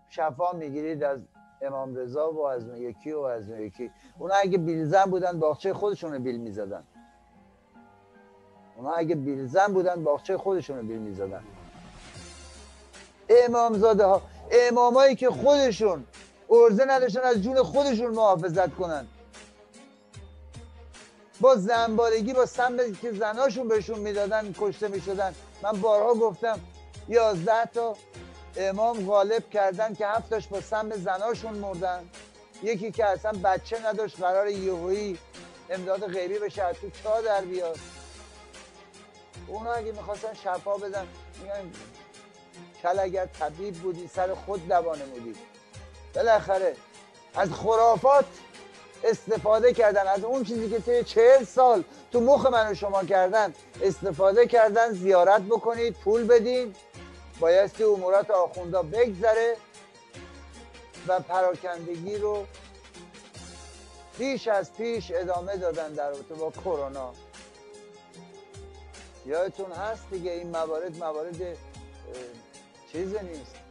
شفا می‌گیرید از امام رضا و از یکی و از یکی. اونا اگه بیلزن بودن باغچه خودشون رو بیل می‌زدن. اونا اگه بیلزن بودن باغچه خودشون رو بیل می‌زدن. امامزاده ها امامایی که خودشون ارزه نداشتن از جون خودشون محافظت کنن. با زنبارگی با سم که زناشون بهشون می‌دادن کشته می‌شدن. من بارها گفتم یازده تا امام غالب کردن که هفتاش با سم زناشون مردن. یکی که اصلا بچه نداشت قرار یهویی امداد غیبی بشه از تو چا در بیاد؟ اونا اگه می‌خواستن شفا بدن میگن کل اگر طبیب بودی سر خود دوانه بودی بالاخره از خرافات استفاده کردن از اون چیزی که طی چهل سال تو مخ من و شما کردن استفاده کردن زیارت بکنید پول بدین. بایستی امورات آخوندا بگذره و پراکندگی رو پیش از پیش ادامه دادن در رابطه با کرونا. یادتون هست دیگه این موارد موارد چیز نیست.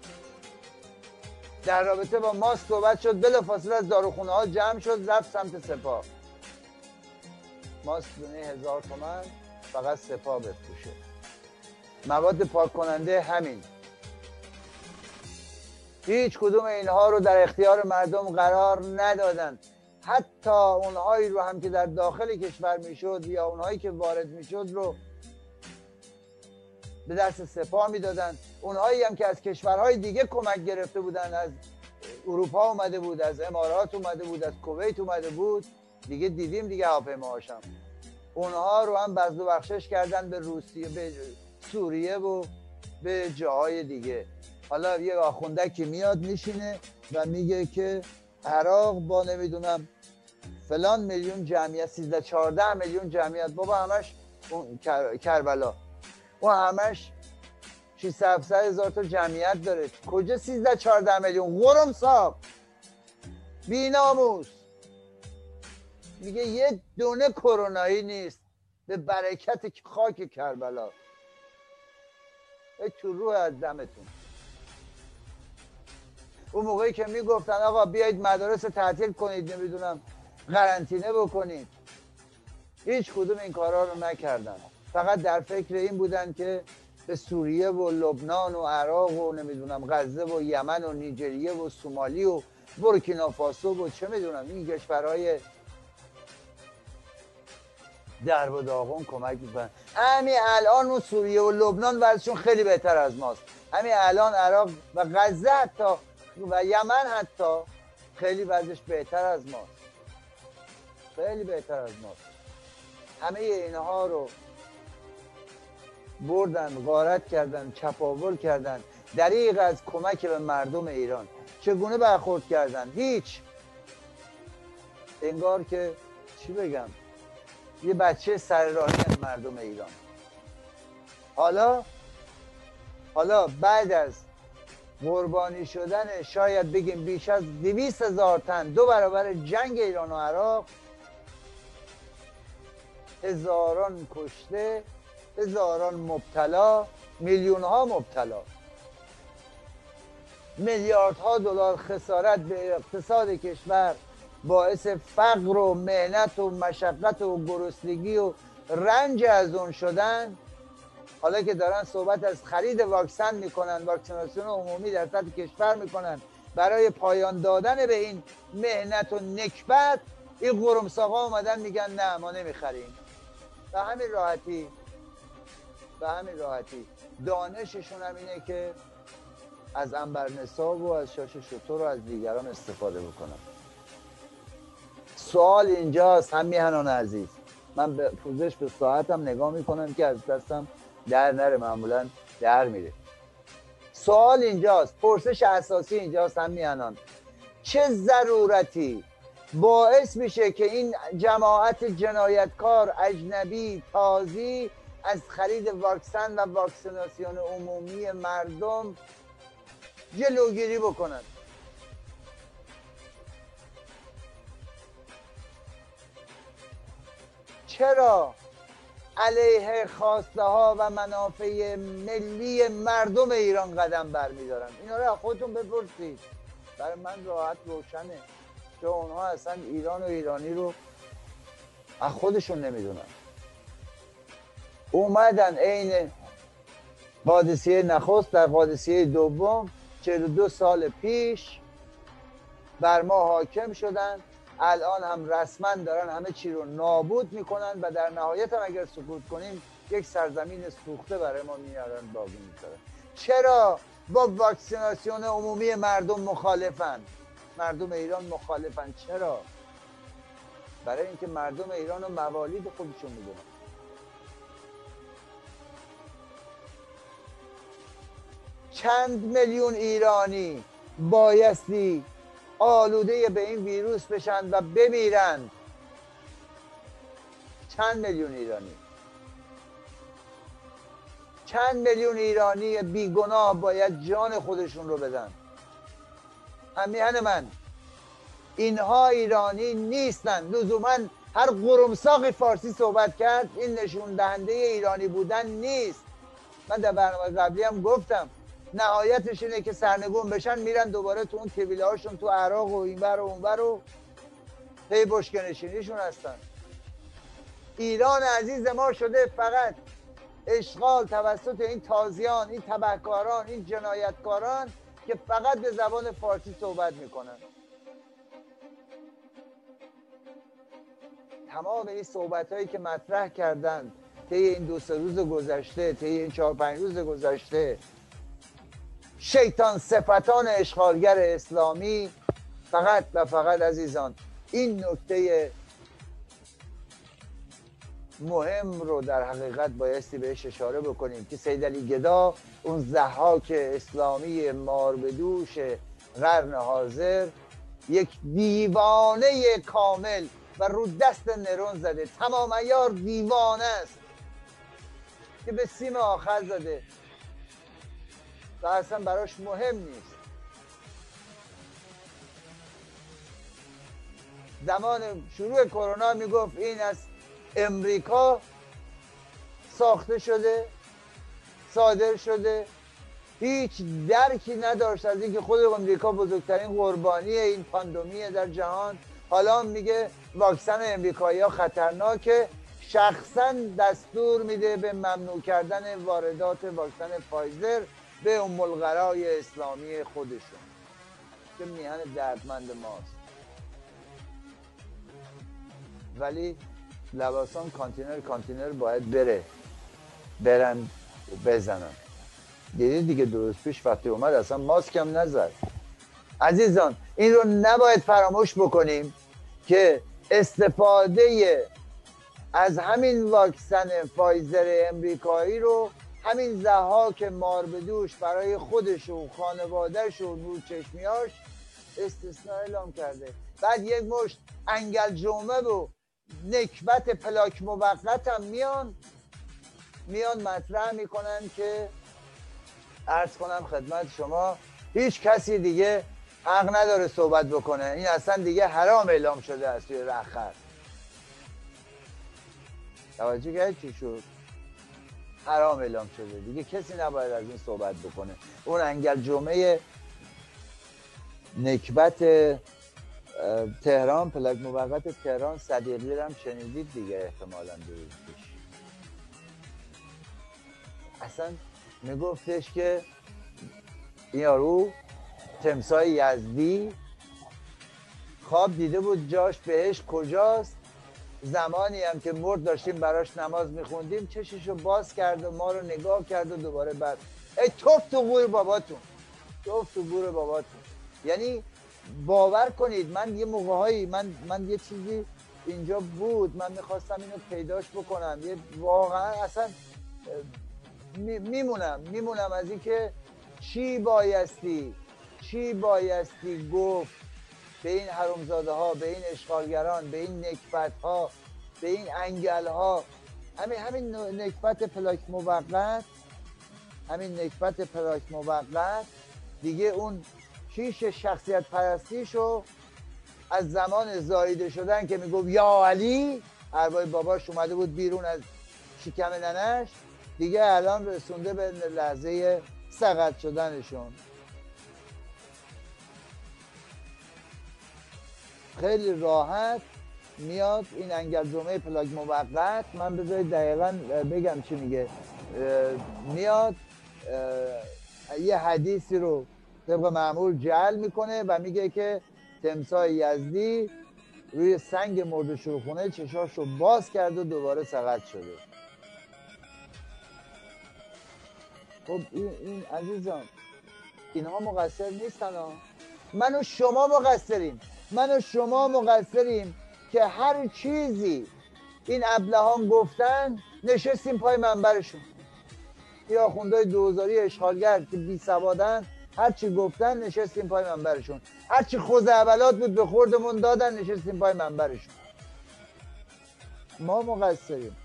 در رابطه با ماسک صحبت شد بلا فاصله از داروخونه ها جمع شد رفت سمت سپاه. ماسک دونه هزار تومن فقط سپاه بفروشه. مواد پاک کننده همین. هیچ کدوم اینها رو در اختیار مردم قرار ندادن. حتی اونهایی رو هم که در داخل کشور می‌شد یا اونهایی که وارد می‌شد رو به دست سپاه می‌دادن. اونهایی هم که از کشورهای دیگه کمک گرفته بودن از اروپا اومده بود از امارات اومده بود از کویت اومده بود. دیگه دیدیم دیگه هواپیماهاشم اونها رو هم بزد و بخشش کردن به روسیه به سوریه و به جاهای دیگه. حالا یه آخونده که میاد میشینه و میگه که عراق با نمی‌دونم فلان میلیون جمعیت 13 14 میلیون جمعیت. بابا همش اون کربلا. اون همش 600 هزار تا جمعیت داره. کجا 13 14 میلیون؟ غرم صاحب. بیناموس. میگه یه دونه کرونایی نیست. به برکت خاک کربلا. تو روح از دمتون. اون موقعی که می‌گفتن آقا بیایید مدارس تعطیل کنید نمی‌دونم قرنطینه بکنید. هیچ کدوم این کارها رو نکردن. فقط در فکر این بودن که به سوریه و لبنان و عراق و نمی‌دونم غزه و یمن و نیجریه و سومالی و بورکینافاسو و چه می‌دونم این کشورهای در و داغون کمک می‌کنن. همین الان اون سوریه و لبنان وضعشون خیلی بهتر از ماست. همین الان عراق و غزه حتی و یمن حتی خیلی وضعش بهتر از ماست. خیلی بهتر از ماست. همه اینها رو بردن غارت کردن چپاول کردن. دریغ از کمک به مردم ایران. چگونه برخورد کردن؟ هیچ. انگار که چی بگم؟ یه بچه سر راهی مردم ایران. حالا حالا بعد از قربانی شدن شاید بگیم بیش از دویست هزار تن دو برابر جنگ ایران و عراق هزاران کشته هزاران مبتلا میلیون ها مبتلا. میلیاردها دلار خسارت به اقتصاد کشور باعث فقر و مهنت و مشقت و گرسنگی و رنج از اون شدن. حالا که دارن صحبت از خرید واکسن می‌کنن واکسیناسیون عمومی در سطح کشور می‌کنن برای پایان دادن به این مهنت و نکبت این قرمساقا اومدن میگن نه ما نمی‌خریم. به همین راحتی به همین راحتی. دانششون هم اینه که از انبرنسا و از شاش شطور و از دیگران استفاده بکنم سوال اینجاست هم میهنان عزیز. من به پوزش به ساعتم نگاه می‌کنم که از دستم در نره معمولا در میره. سوال اینجاست پرسش اساسی اینجاست هم میهنان چه ضرورتی باعث میشه که این جماعت جنایتکار اجنبی تازی از خرید واکسن و واکسیناسیون عمومی مردم جلوگیری بکنند چرا علیه خواسته ها و منافع ملی مردم ایران قدم برمیدارن؟ اینا رو خودتون بپرسید. برای من راحت روشنه. که اونها اصلا ایران و ایرانی رو از خودشون نمی‌دونن. اومدن عین قادسیه نخست در قادسیه دوم 42 سال پیش بر ما حاکم شدن. الان هم رسما دارن همه چی رو نابود می‌کنن و در نهایت هم اگر سکوت کنیم یک سرزمین سوخته برای ما میارن باقی می‌ذارن. چرا؟ با واکسیناسیون عمومی مردم مخالفن. مردم ایران مخالفن. چرا؟ برای اینکه مردم ایران و موالید خودشون می‌دونن. چند میلیون ایرانی بایستی آلوده به این ویروس بشن و بمیرند چند میلیون ایرانی؟ چند میلیون ایرانی بیگناه باید جان خودشون رو بدن؟ همیهن من اینها ایرانی نیستن. لزوما هر قرمساقی فارسی صحبت کرد این نشون دهنده ایرانی بودن نیست. من در برنامه قبلی هم گفتم نهایتش اینه که سرنگون بشن میرن دوباره تو اون طویله هاشون تو عراق و اینور و اونور و پی بشکنشینیشون هستن. ایران عزیز ما شده فقط اشغال توسط این تازیان این تبهکاران این جنایتکاران که فقط به زبان فارسی صحبت می‌کنن. تمام این صحبت هایی که مطرح کردند طی این دو سه روز گذشته طی این چهار پنج روز گذشته شیطان صفتان اشغالگر اسلامی فقط و فقط عزیزان این نکته مهم رو در حقیقت بایستی بهش اشاره بکنیم که سید علی گدا اون زحاک اسلامی ماربدوش قرن حاضر یک دیوانه کامل و رو دست نرون زده تمام ایار دیوانه است که به سیم آخر زده. و اصلا براش مهم نیست. زمان شروع کرونا می‌گفت این از امریکا ساخته شده صادر شده. هیچ درکی نداشت از اینکه خود امریکا بزرگترین قربانی این پاندمیه در جهان. حالا میگه واکسن امریکایی ها خطرناکه. شخصا دستور میده به ممنوع کردن واردات واکسن فایزر. به ام اسلامی خودشون که میهن دردمند ماست. ولی لواسان کانتینر کانتینر باید بره برن بزنن. دیدید دیگه درست پیش وقتی اومد اصلا ماسک هم نزد. عزیزان این رو نباید فراموش بکنیم که استفاده از همین واکسن فایزر امریکایی رو همین زهاک ماربدوش برای خودش و خانوادهش و نور چشمیاش استثناء اعلام کرده. بعد یک مشت انگل جمعه و نکبت پلاک موقت هم میان میان مطرح می‌کنن که ارز کنم خدمت شما هیچ کسی دیگه حق نداره صحبت بکنه. این اصلا دیگه حرام اعلام شده از توی رخر توجه کرد چی شد؟ حرام اعلام شده. دیگه کسی نباید از این صحبت بکنه. اون انگل جمعه نکبت تهران پلاک موقت تهران صدیقی هم شنیدید دیگه احتمالا پیش اصلا میگفتش که یارو تمسای یزدی خواب دیده بود جاش بهش کجاست؟ زمانی هم که مرد داشتیم براش نماز میخوندیم چششو باز کرد و ما رو نگاه کرد و دوباره بعد ای توف تو گور باباتون توف تو گور باباتون. یعنی باور کنید من یه موقع من, من یه چیزی اینجا بود من می‌خواستم اینو پیداش بکنم. یه واقعا اصلا میمونم میمونم از اینکه چی بایستی چی بایستی گفت به این حرومزاده ها به این اشغالگران به این نکبت ها به این انگل ها همین همین نکبت پلاک موقت همین نکبت پلاک موقت دیگه اون کیش شخصیت پرستیشو از زمان زایده شدن که می‌گفت یا علی اربای باباش اومده بود بیرون از شکم ننش دیگه الان رسونده به لحظه سقط شدنشون. خیلی راحت میاد این انگل جمعه پلاگ موقت. من بذارید دقیقا بگم چی میگه. میاد یه حدیثی رو طبق معمول جعل می‌کنه و میگه که تمسای یزدی روی سنگ مرد شروخونه چشاش رو باز کرد و دوباره سقط شده. خب این, این عزیزان اینها مقصر نیستن ها. من و شما مقصریم من و شما مقصریم که هر چیزی این ابلهان گفتن نشستیم پای منبرشون. یا خوندای دوزاری اشغالگر که بی سوادن هرچی گفتن نشستیم پای منبرشون. هرچی خوز اولات بود به خوردمون دادن نشستیم پای منبرشون. ما مقصریم.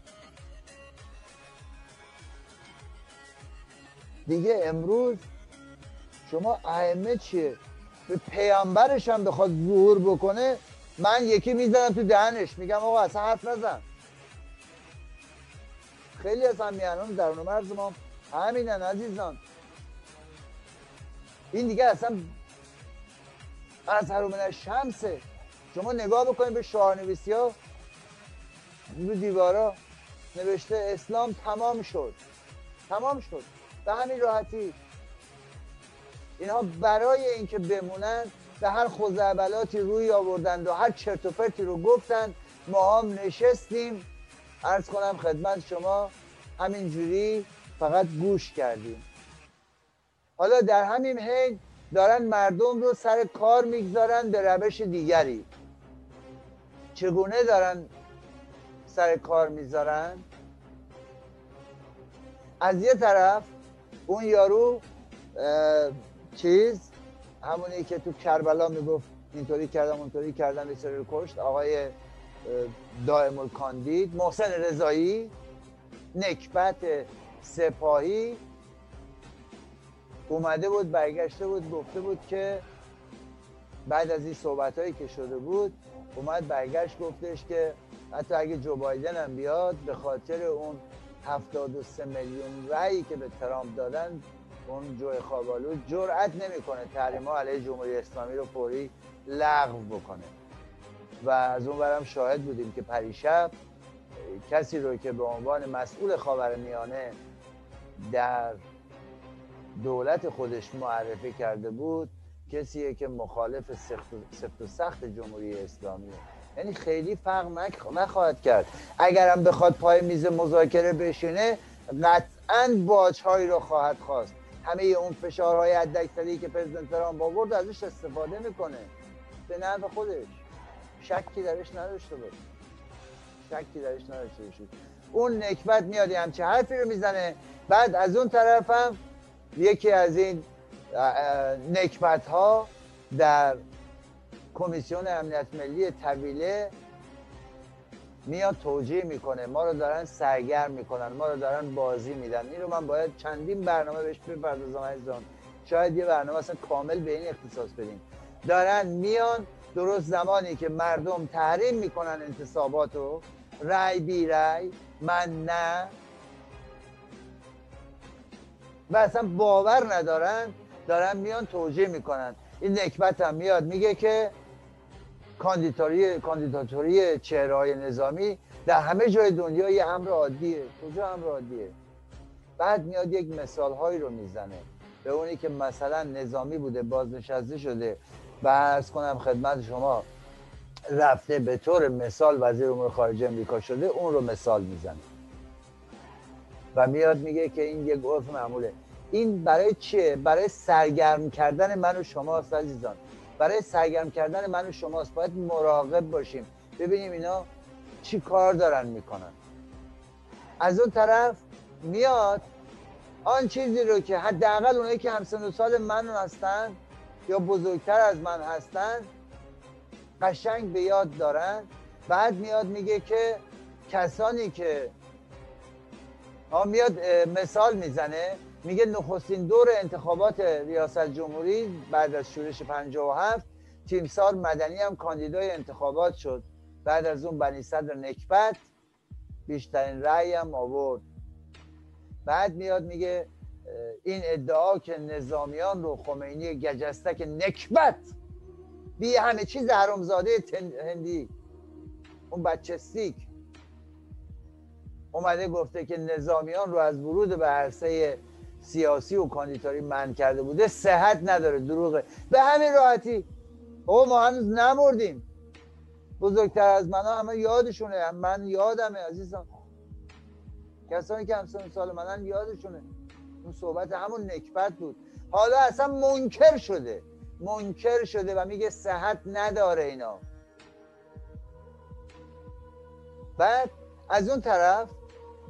دیگه امروز شما ائمه چیه؟ پیامبرش هم بخواد ظهور بکنه من یکی می‌زنم تو دهنش. میگم آقا اصلا حرف نزن. خیلی از همیانان درون مرز ما. همینن عزیزان. این دیگه اصلا از هرومن شمسه. شما نگاه بکنید به شعارنویسی ها. رو دیوارا نوشته اسلام تمام شد. تمام شد. به همین راحتی. اینها برای اینکه بمونن به هر خوزعبلاتی روی آوردند و هر چرت و پرتی رو گفتند ما هم نشستیم. ارز کنم خدمت شما همینجوری فقط گوش کردیم. حالا در همین حین دارن مردم رو سر کار می‌گذارن به روش دیگری. چگونه دارن سر کار می‌ذارن؟ از یه طرف اون یارو چیز همونی که تو کربلا می‌گفت اینطوری کردم اونطوری کردم به سر کشت. آقای دائم الکاندید محسن رضایی نکبت سپاهی اومده بود برگشته بود گفته بود که بعد از این صحبت هایی که شده بود اومد برگشت گفتش که حتی اگه جو بایدن هم بیاد به خاطر اون 73 میلیون رأیی که به ترامپ دادن اون جوی خوابالو جرأت نمی‌کنه تحریم ها علیه جمهوری اسلامی رو فوری لغو بکنه. و از اون برم شاهد بودیم که پریشب کسی رو که به عنوان مسئول خاورمیانه در دولت خودش معرفی کرده بود کسیه که مخالف سخت و سخت جمهوری اسلامیه یعنی خیلی فرق نخواهد کرد. اگرم بخواد پای میز مذاکره بشینه قطعا باجهایی رو خواهد خواست. همه اون فشارهای حداکثری که پرزیدنت ترامپ آورد ازش استفاده می‌کنه. به نفع خودش. شکی درش نداشته باشه. شکی درش نداشته باشه. اون نکبت میاد همچه حرفی رو می‌زنه. بعد از اون طرف هم یکی از این نکبت ها در کمیسیون امنیت ملی طویله میاد توجیه می‌کنه ما رو دارن سرگرم می‌کنن ما رو دارن بازی میدن. این رو من باید چندین برنامه بهش بپردازم عزیزان. شاید یه برنامه اصلا کامل به این اختصاص بدیم. دارن میان درست زمانی که مردم تحریم می‌کنن انتصابات رو رای بی رای من نه. و اصلا باور ندارن دارن میان توجیه می‌کنن. این نکبت هم میاد میگه که کاندیداتوری کاندیداتوری چهرهای نظامی در همه جای دنیا یه امر عادیه. کجا امر عادیه؟ بعد میاد یک مثال هایی رو می‌زنه. به اونی که مثلا نظامی بوده بازنشسته شده و ارز کنم خدمت شما رفته به طور مثال وزیر امور خارجه امریکا شده اون رو مثال می‌زنه. و میاد میگه که این یک عرف معموله. این برای چیه؟ برای سرگرم کردن من و شما عزیزان. برای سرگرم کردن من و شماست باید مراقب باشیم. ببینیم اینا چی کار دارن می‌کنن. از اون طرف میاد آن چیزی رو که حداقل اونایی که همسن و سال من هستن یا بزرگتر از من هستن قشنگ به یاد دارن. بعد میاد میگه که کسانی که ها میاد مثال می‌زنه. میگه نخستین دور انتخابات ریاست جمهوری بعد از شورش 57 تیمسار مدنی هم کاندیدای انتخابات شد. بعد از اون بنی صدر نکبت بیشترین رأی هم آورد. بعد میاد میگه این ادعا که نظامیان رو خمینی گجستک نکبت بی همه چیز حرامزاده هندی. اون بچه سیک اومده گفته که نظامیان رو از ورود به عرصه سیاسی و کاندیداری من کرده بوده صحت نداره دروغه. به همین راحتی او ما هنوز نمردیم. بزرگتر از من همه یادشونه من یادمه عزیزان. کسانی که همسان سال منن یادشونه. اون صحبت همون نکبت بود. حالا اصلا منکر شده. منکر شده و میگه صحت نداره اینا. بعد از اون طرف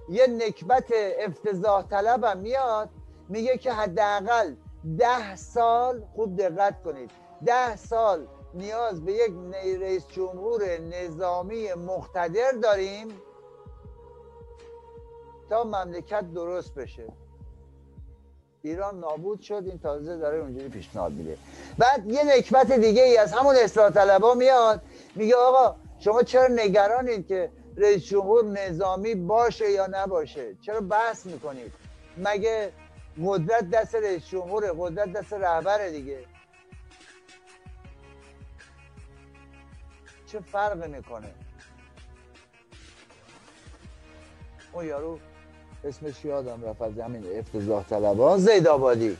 یه نکبت افتضاح طلب میاد. میگه که حداقل ده سال خوب دقت کنید. ده سال نیاز به یک رئیس جمهور نظامی مقتدر داریم تا مملکت درست بشه. ایران نابود شد این تازه داره اونجوری پیشنهاد میده. بعد یه نکبت دیگه ای از همون اصلاح طلبا میاد میگه آقا شما چرا نگرانید که رئیس جمهور نظامی باشه یا نباشه؟ چرا بحث می‌کنید؟ مگه قدرت دست رئیس جمهور قدرت دست رهبر دیگه. چه فرق می‌کنه؟ اون یارو اسمش یادم رفت از همین افتضاح طلبا. زید آبادی.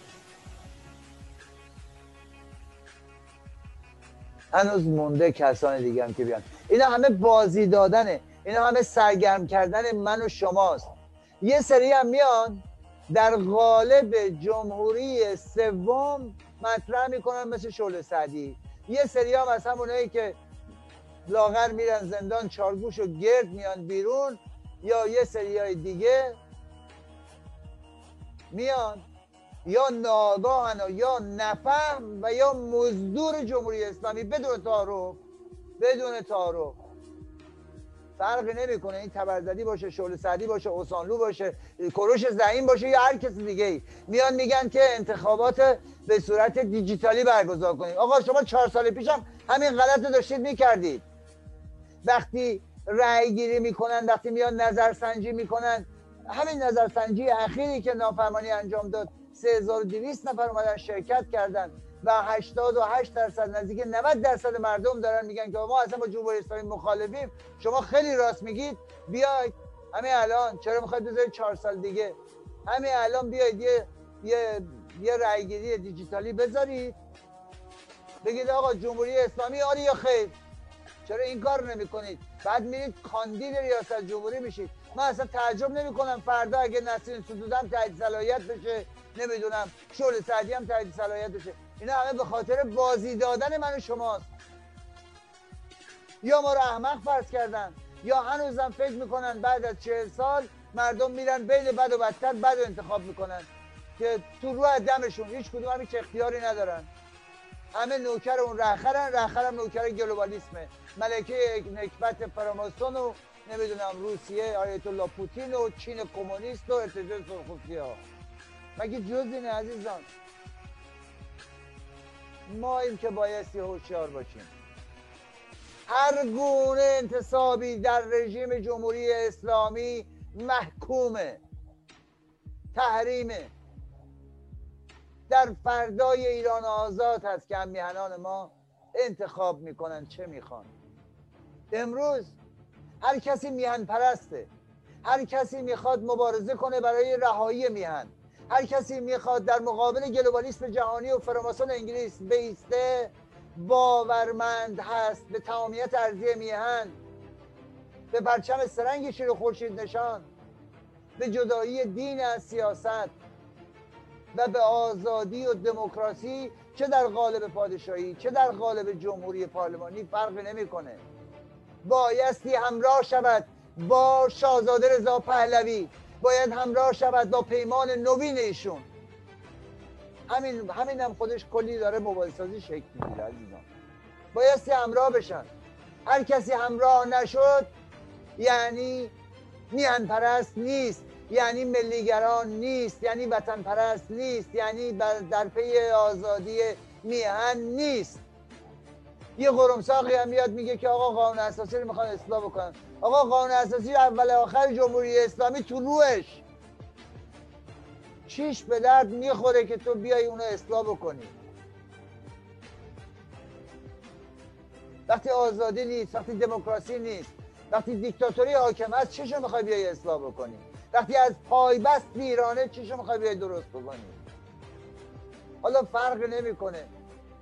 هنوز مونده کسان دیگه هم که بیان. اینا همه بازی دادنه. اینا همه سرگرم کردن من و شماست. یه سری هم میان. در قالب جمهوری سوم مطرح می‌کنن مثل شعله سعدی. یه سری هم از همونایی که لاغر میرن زندان چارگوش و گرد میان بیرون یا یه سری های دیگه میان. یا ناگاهن و یا نفهم و یا مزدور جمهوری اسلامی بدون تعارف بدون تعارف. فرقی نمی‌کنه. این تبرزدی باشه شعله سعدی باشه اوسانلو باشه کروش زعیم باشه یا هر کسی دیگه ای. میان میگن که انتخابات به صورت دیجیتالی برگزار کنید آقا شما چهار سال پیشم همین غلط رو داشتید می‌کردید. وقتی رأی گیری می‌کنن وقتی میان نظرسنجی می‌کنن همین نظرسنجی اخیری که نافرمانی انجام داد 3200 نفر اومدن شرکت کردن. و 88 درصد نزدیک 90 درصد مردم دارن میگن که ما اصلا با جمهوری اسلامی مخالفیم. شما خیلی راست میگید. بیاید. همین الان چرا می‌خواید بذارید 4 سال دیگه؟ همین الان بیاید یه یه یه رأیگیری دیجیتالی بذارید. بگید آقا جمهوری اسلامی آری یا خیر؟ چرا این کار نمی‌کنید؟ بعد میرید کاندید ریاست جمهوری میشید. من اصلا تعجب نمی کنم فردا اگه نسرین سدودم تایید صلاحیت بشه. نمی‌دونم شعله سعدی هم تایید صلاحیت بشه. اینا همه به خاطر بازی دادن من و شماست. یا ما رو احمق فرض کردن یا هنوزم فکر می‌کنن بعد از چهل سال مردم میرن بین بد و بدتر بد و انتخاب می‌کنن که تو رو دمشون هیچ کدوم هم اختیاری ندارن. همه نوکر اون رخرن رخرم نوکر گلوبالیسمه. ملکه نکبت فراماسون و نمی‌دونم روسیه آیت الله پوتین و چین کمونیست و ارتجاع سرخوسی ها مگه جز اینه عزیزان؟ ما این که بایستی هوشیار باشیم. هر گونه انتصابی در رژیم جمهوری اسلامی محکومه تحریمه. در فردای ایران آزاد هست که میهنان ما انتخاب می‌کنن چه می‌خوان. امروز هر کسی میهن پرسته هر کسی می‌خواد مبارزه کنه برای رهایی میهن. هر کسی می‌خواد در مقابل گلوبالیسم جهانی و فراماسون انگلیس بیسته باورمند هست به تمامیت ارزی میهن به پرچم سرنگ شیر خورشید نشان به جدایی دین از سیاست و به آزادی و دموکراسی چه در قالب پادشاهی چه در قالب جمهوری پارلمانی فرق نمی‌کنه. بایستی همراه شود با شاهزاده رضا پهلوی. باید همراه شود با پیمان نوین ایشون. همین همین هم خودش کلی داره موبایل سازی شکل می‌گیره عزیزان. بایستی همراه بشن. هر کسی همراه نشد یعنی میهن پرست نیست یعنی ملیگران نیست یعنی وطن پرست نیست یعنی در پی آزادی میهن نیست. یه قرمساقی هم میاد میگه که آقا قانون اساسی رو می‌خوان اصلاح بکنن. آقا قانون اساسی اول آخر جمهوری اسلامی تو روش چیش به درد می‌خوره که تو بیای اونو اصلاح بکنی؟ وقتی آزادی نیست وقتی دموکراسی نیست وقتی دیکتاتوری حاکم هست چشو می‌خوای بیای اصلاح بکنی؟ وقتی از پایبست ویرانه چشو می‌خوای بیای درست بکنی؟ حالا فرق نمی‌کنه.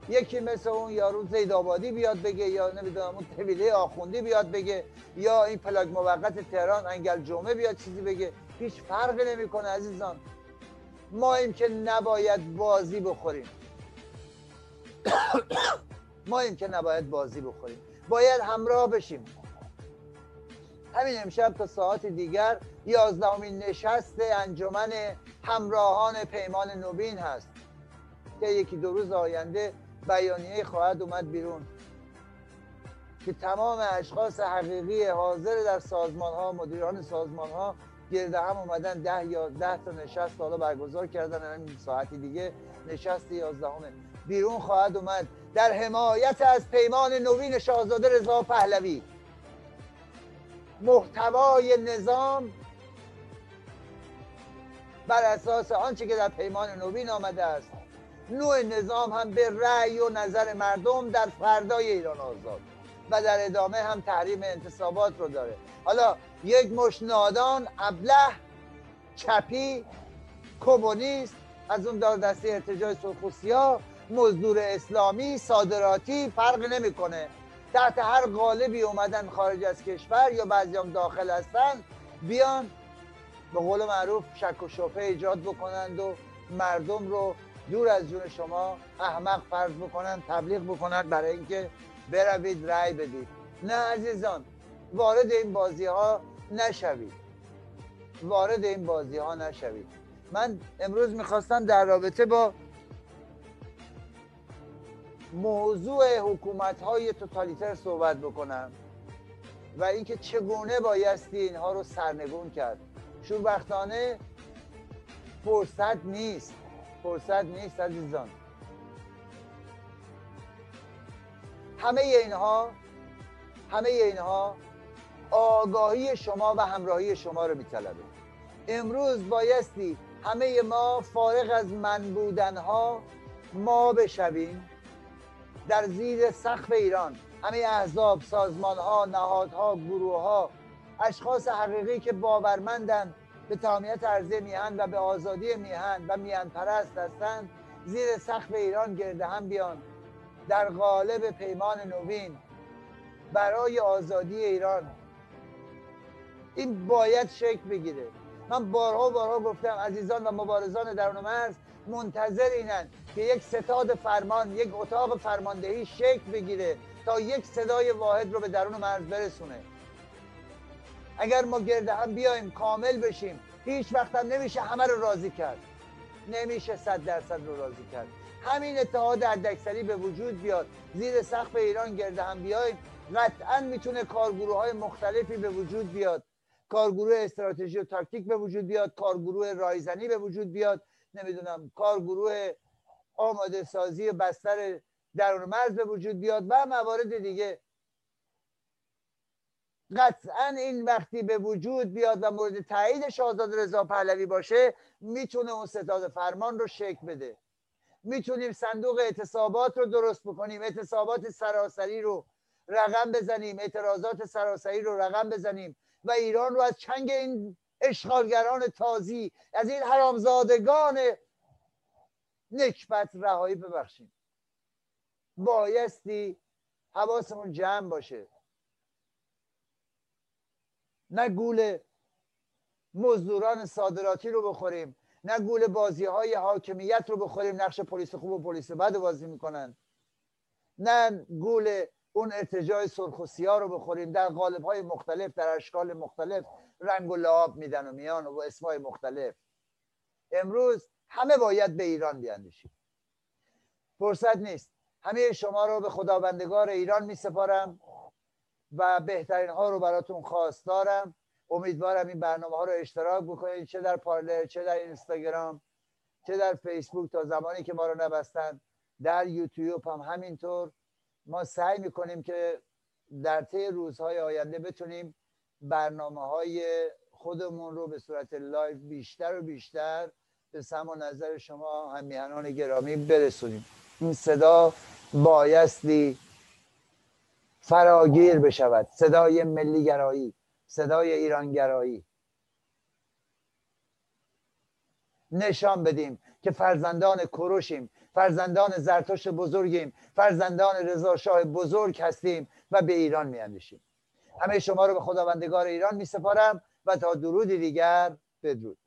یکی مثل اون یارو زید آبادی بیاد بگه یا نمی‌دونم اون طویله آخوندی بیاد بگه یا این پلاک موقت تهران انگل جمعه بیاد چیزی بگه. هیچ فرقی نمی‌کنه عزیزان. ما این که نباید بازی بخوریم. [COUGHS] ما این که نباید بازی بخوریم. باید همراه بشیم. همین امشب تا ساعت دیگر یازدهمین نشست انجمن همراهان پیمان نوبین هست. که یکی دو روز آینده بیانیه خواهد اومد بیرون. که تمام اشخاص حقیقی حاضر در سازمان ها مدیران سازمان ها گرد هم اومدن ده یا ده تا نشست حالا برگزار کردن. همین ساعتی دیگه نشست یازدهمه بیرون خواهد اومد. در حمایت از پیمان نوین شاهزاده رضا پهلوی. محتوای نظام بر اساس آنچه که در پیمان نوین آمده است. نوع نظام هم به رأی و نظر مردم در فردای ایران آزاد و در ادامه هم تحریم انتصابات رو داره. حالا یک مش نادان ابله چپی کمونیست از اون دار دسته ارتجاع سرخوستی ها مزدور اسلامی صادراتی فرق نمی‌کنه. تحت هر قالبی اومدن خارج از کشور یا بعضیام داخل هستن بیان به قول معروف شک و شبهه ایجاد بکنند و مردم رو دور از جون شما احمق فرض بکنن تبلیغ بکنن برای اینکه بروید رأی بدید. نه عزیزان وارد این بازی ها نشوید. وارد این بازی ها نشوید. من امروز می‌خواستم در رابطه با موضوع حکومت های توتالیتر صحبت بکنم و اینکه چگونه بایستی اینها رو سرنگون کرد. شوربختانه فرصت نیست. فرصت نیست عزیزان. همه اینها همه اینها آگاهی شما و همراهی شما رو میطلبه. امروز بایستی همه ما فارغ از من بودنها ما بشویم در زیر سقف ایران. همه احزاب سازمان ها نهادها گروه ها اشخاص حقیقی که باورمندند به تامیت عرضه میهن و به آزادی میهن و میهن پرست هستند زیر سقف ایران گرده هم بیان. در قالب پیمان نوین برای آزادی ایران. این باید شکل بگیره. من بارها بارها گفتم عزیزان و مبارزان درون مرز منتظر اینن که یک ستاد فرمان یک اتاق فرماندهی شکل بگیره تا یک صدای واحد رو به درون مرز برسونه. اگر ما گرده هم بیایم کامل بشیم. هیچ وقت هم نمیشه همه رو راضی کرد. نمیشه صد درصد رو راضی کرد. همین اتحاد حداکثری به وجود بیاد. زیر سقف ایران گرده هم بیایم. قطعا می‌تونه کارگروه های مختلفی به وجود بیاد. کارگروه استراتژی و تاکتیک به وجود بیاد. کارگروه رایزنی به وجود بیاد. نمی‌دونم کارگروه آماده سازی بستر درون مرز به وجود بیاد و موارد دیگه. قطعا این وقتی به وجود بیاد و مورد تایید شاهزاده رضا پهلوی باشه می‌تونه اون ستاد فرمان رو شکل بده. می‌تونیم صندوق اعتصابات رو درست بکنیم اعتصابات سراسری رو رقم بزنیم اعتراضات سراسری رو رقم بزنیم و ایران رو از چنگ این اشغالگران تازی از این حرامزادگان نکبت رهایی ببخشیم. بایستی حواسمون جمع باشه. نه گول مزدوران صادراتی رو بخوریم نه گول بازی های حاکمیت رو بخوریم نقش پلیس خوب و پلیس بد بازی می‌کنن. نه گول اون ارتجاع سرخ و سیاه رو بخوریم در قالب های مختلف در اشکال مختلف رنگ و لعاب میدن و میان و اسمای مختلف. امروز همه باید به ایران بیاندیشیم. فرصت نیست. همه شما رو به خداوندگار ایران می سپارم و بهترین ها رو براتون خواستارم. امیدوارم این برنامه ها رو اشتراک بکنید چه در پارلر چه در اینستاگرام چه در فیسبوک تا زمانی که ما رو نبستن در یوتیوب هم همینطور. ما سعی می‌کنیم که در طی روزهای آینده بتونیم برنامه های خودمون رو به صورت لایو بیشتر و بیشتر به سم و نظر شما همیهنان گرامی برسونیم. این صدا بایستی فراگیر بشود. صدای ملیگرایی صدای ایرانگرایی. نشان بدیم که فرزندان کروشیم فرزندان زرتشت بزرگیم فرزندان رضا شاه بزرگ هستیم و به ایران میاندیشیم. همه شما رو به خداوندگار ایران می سپارم و تا درودی دیگر بدرود.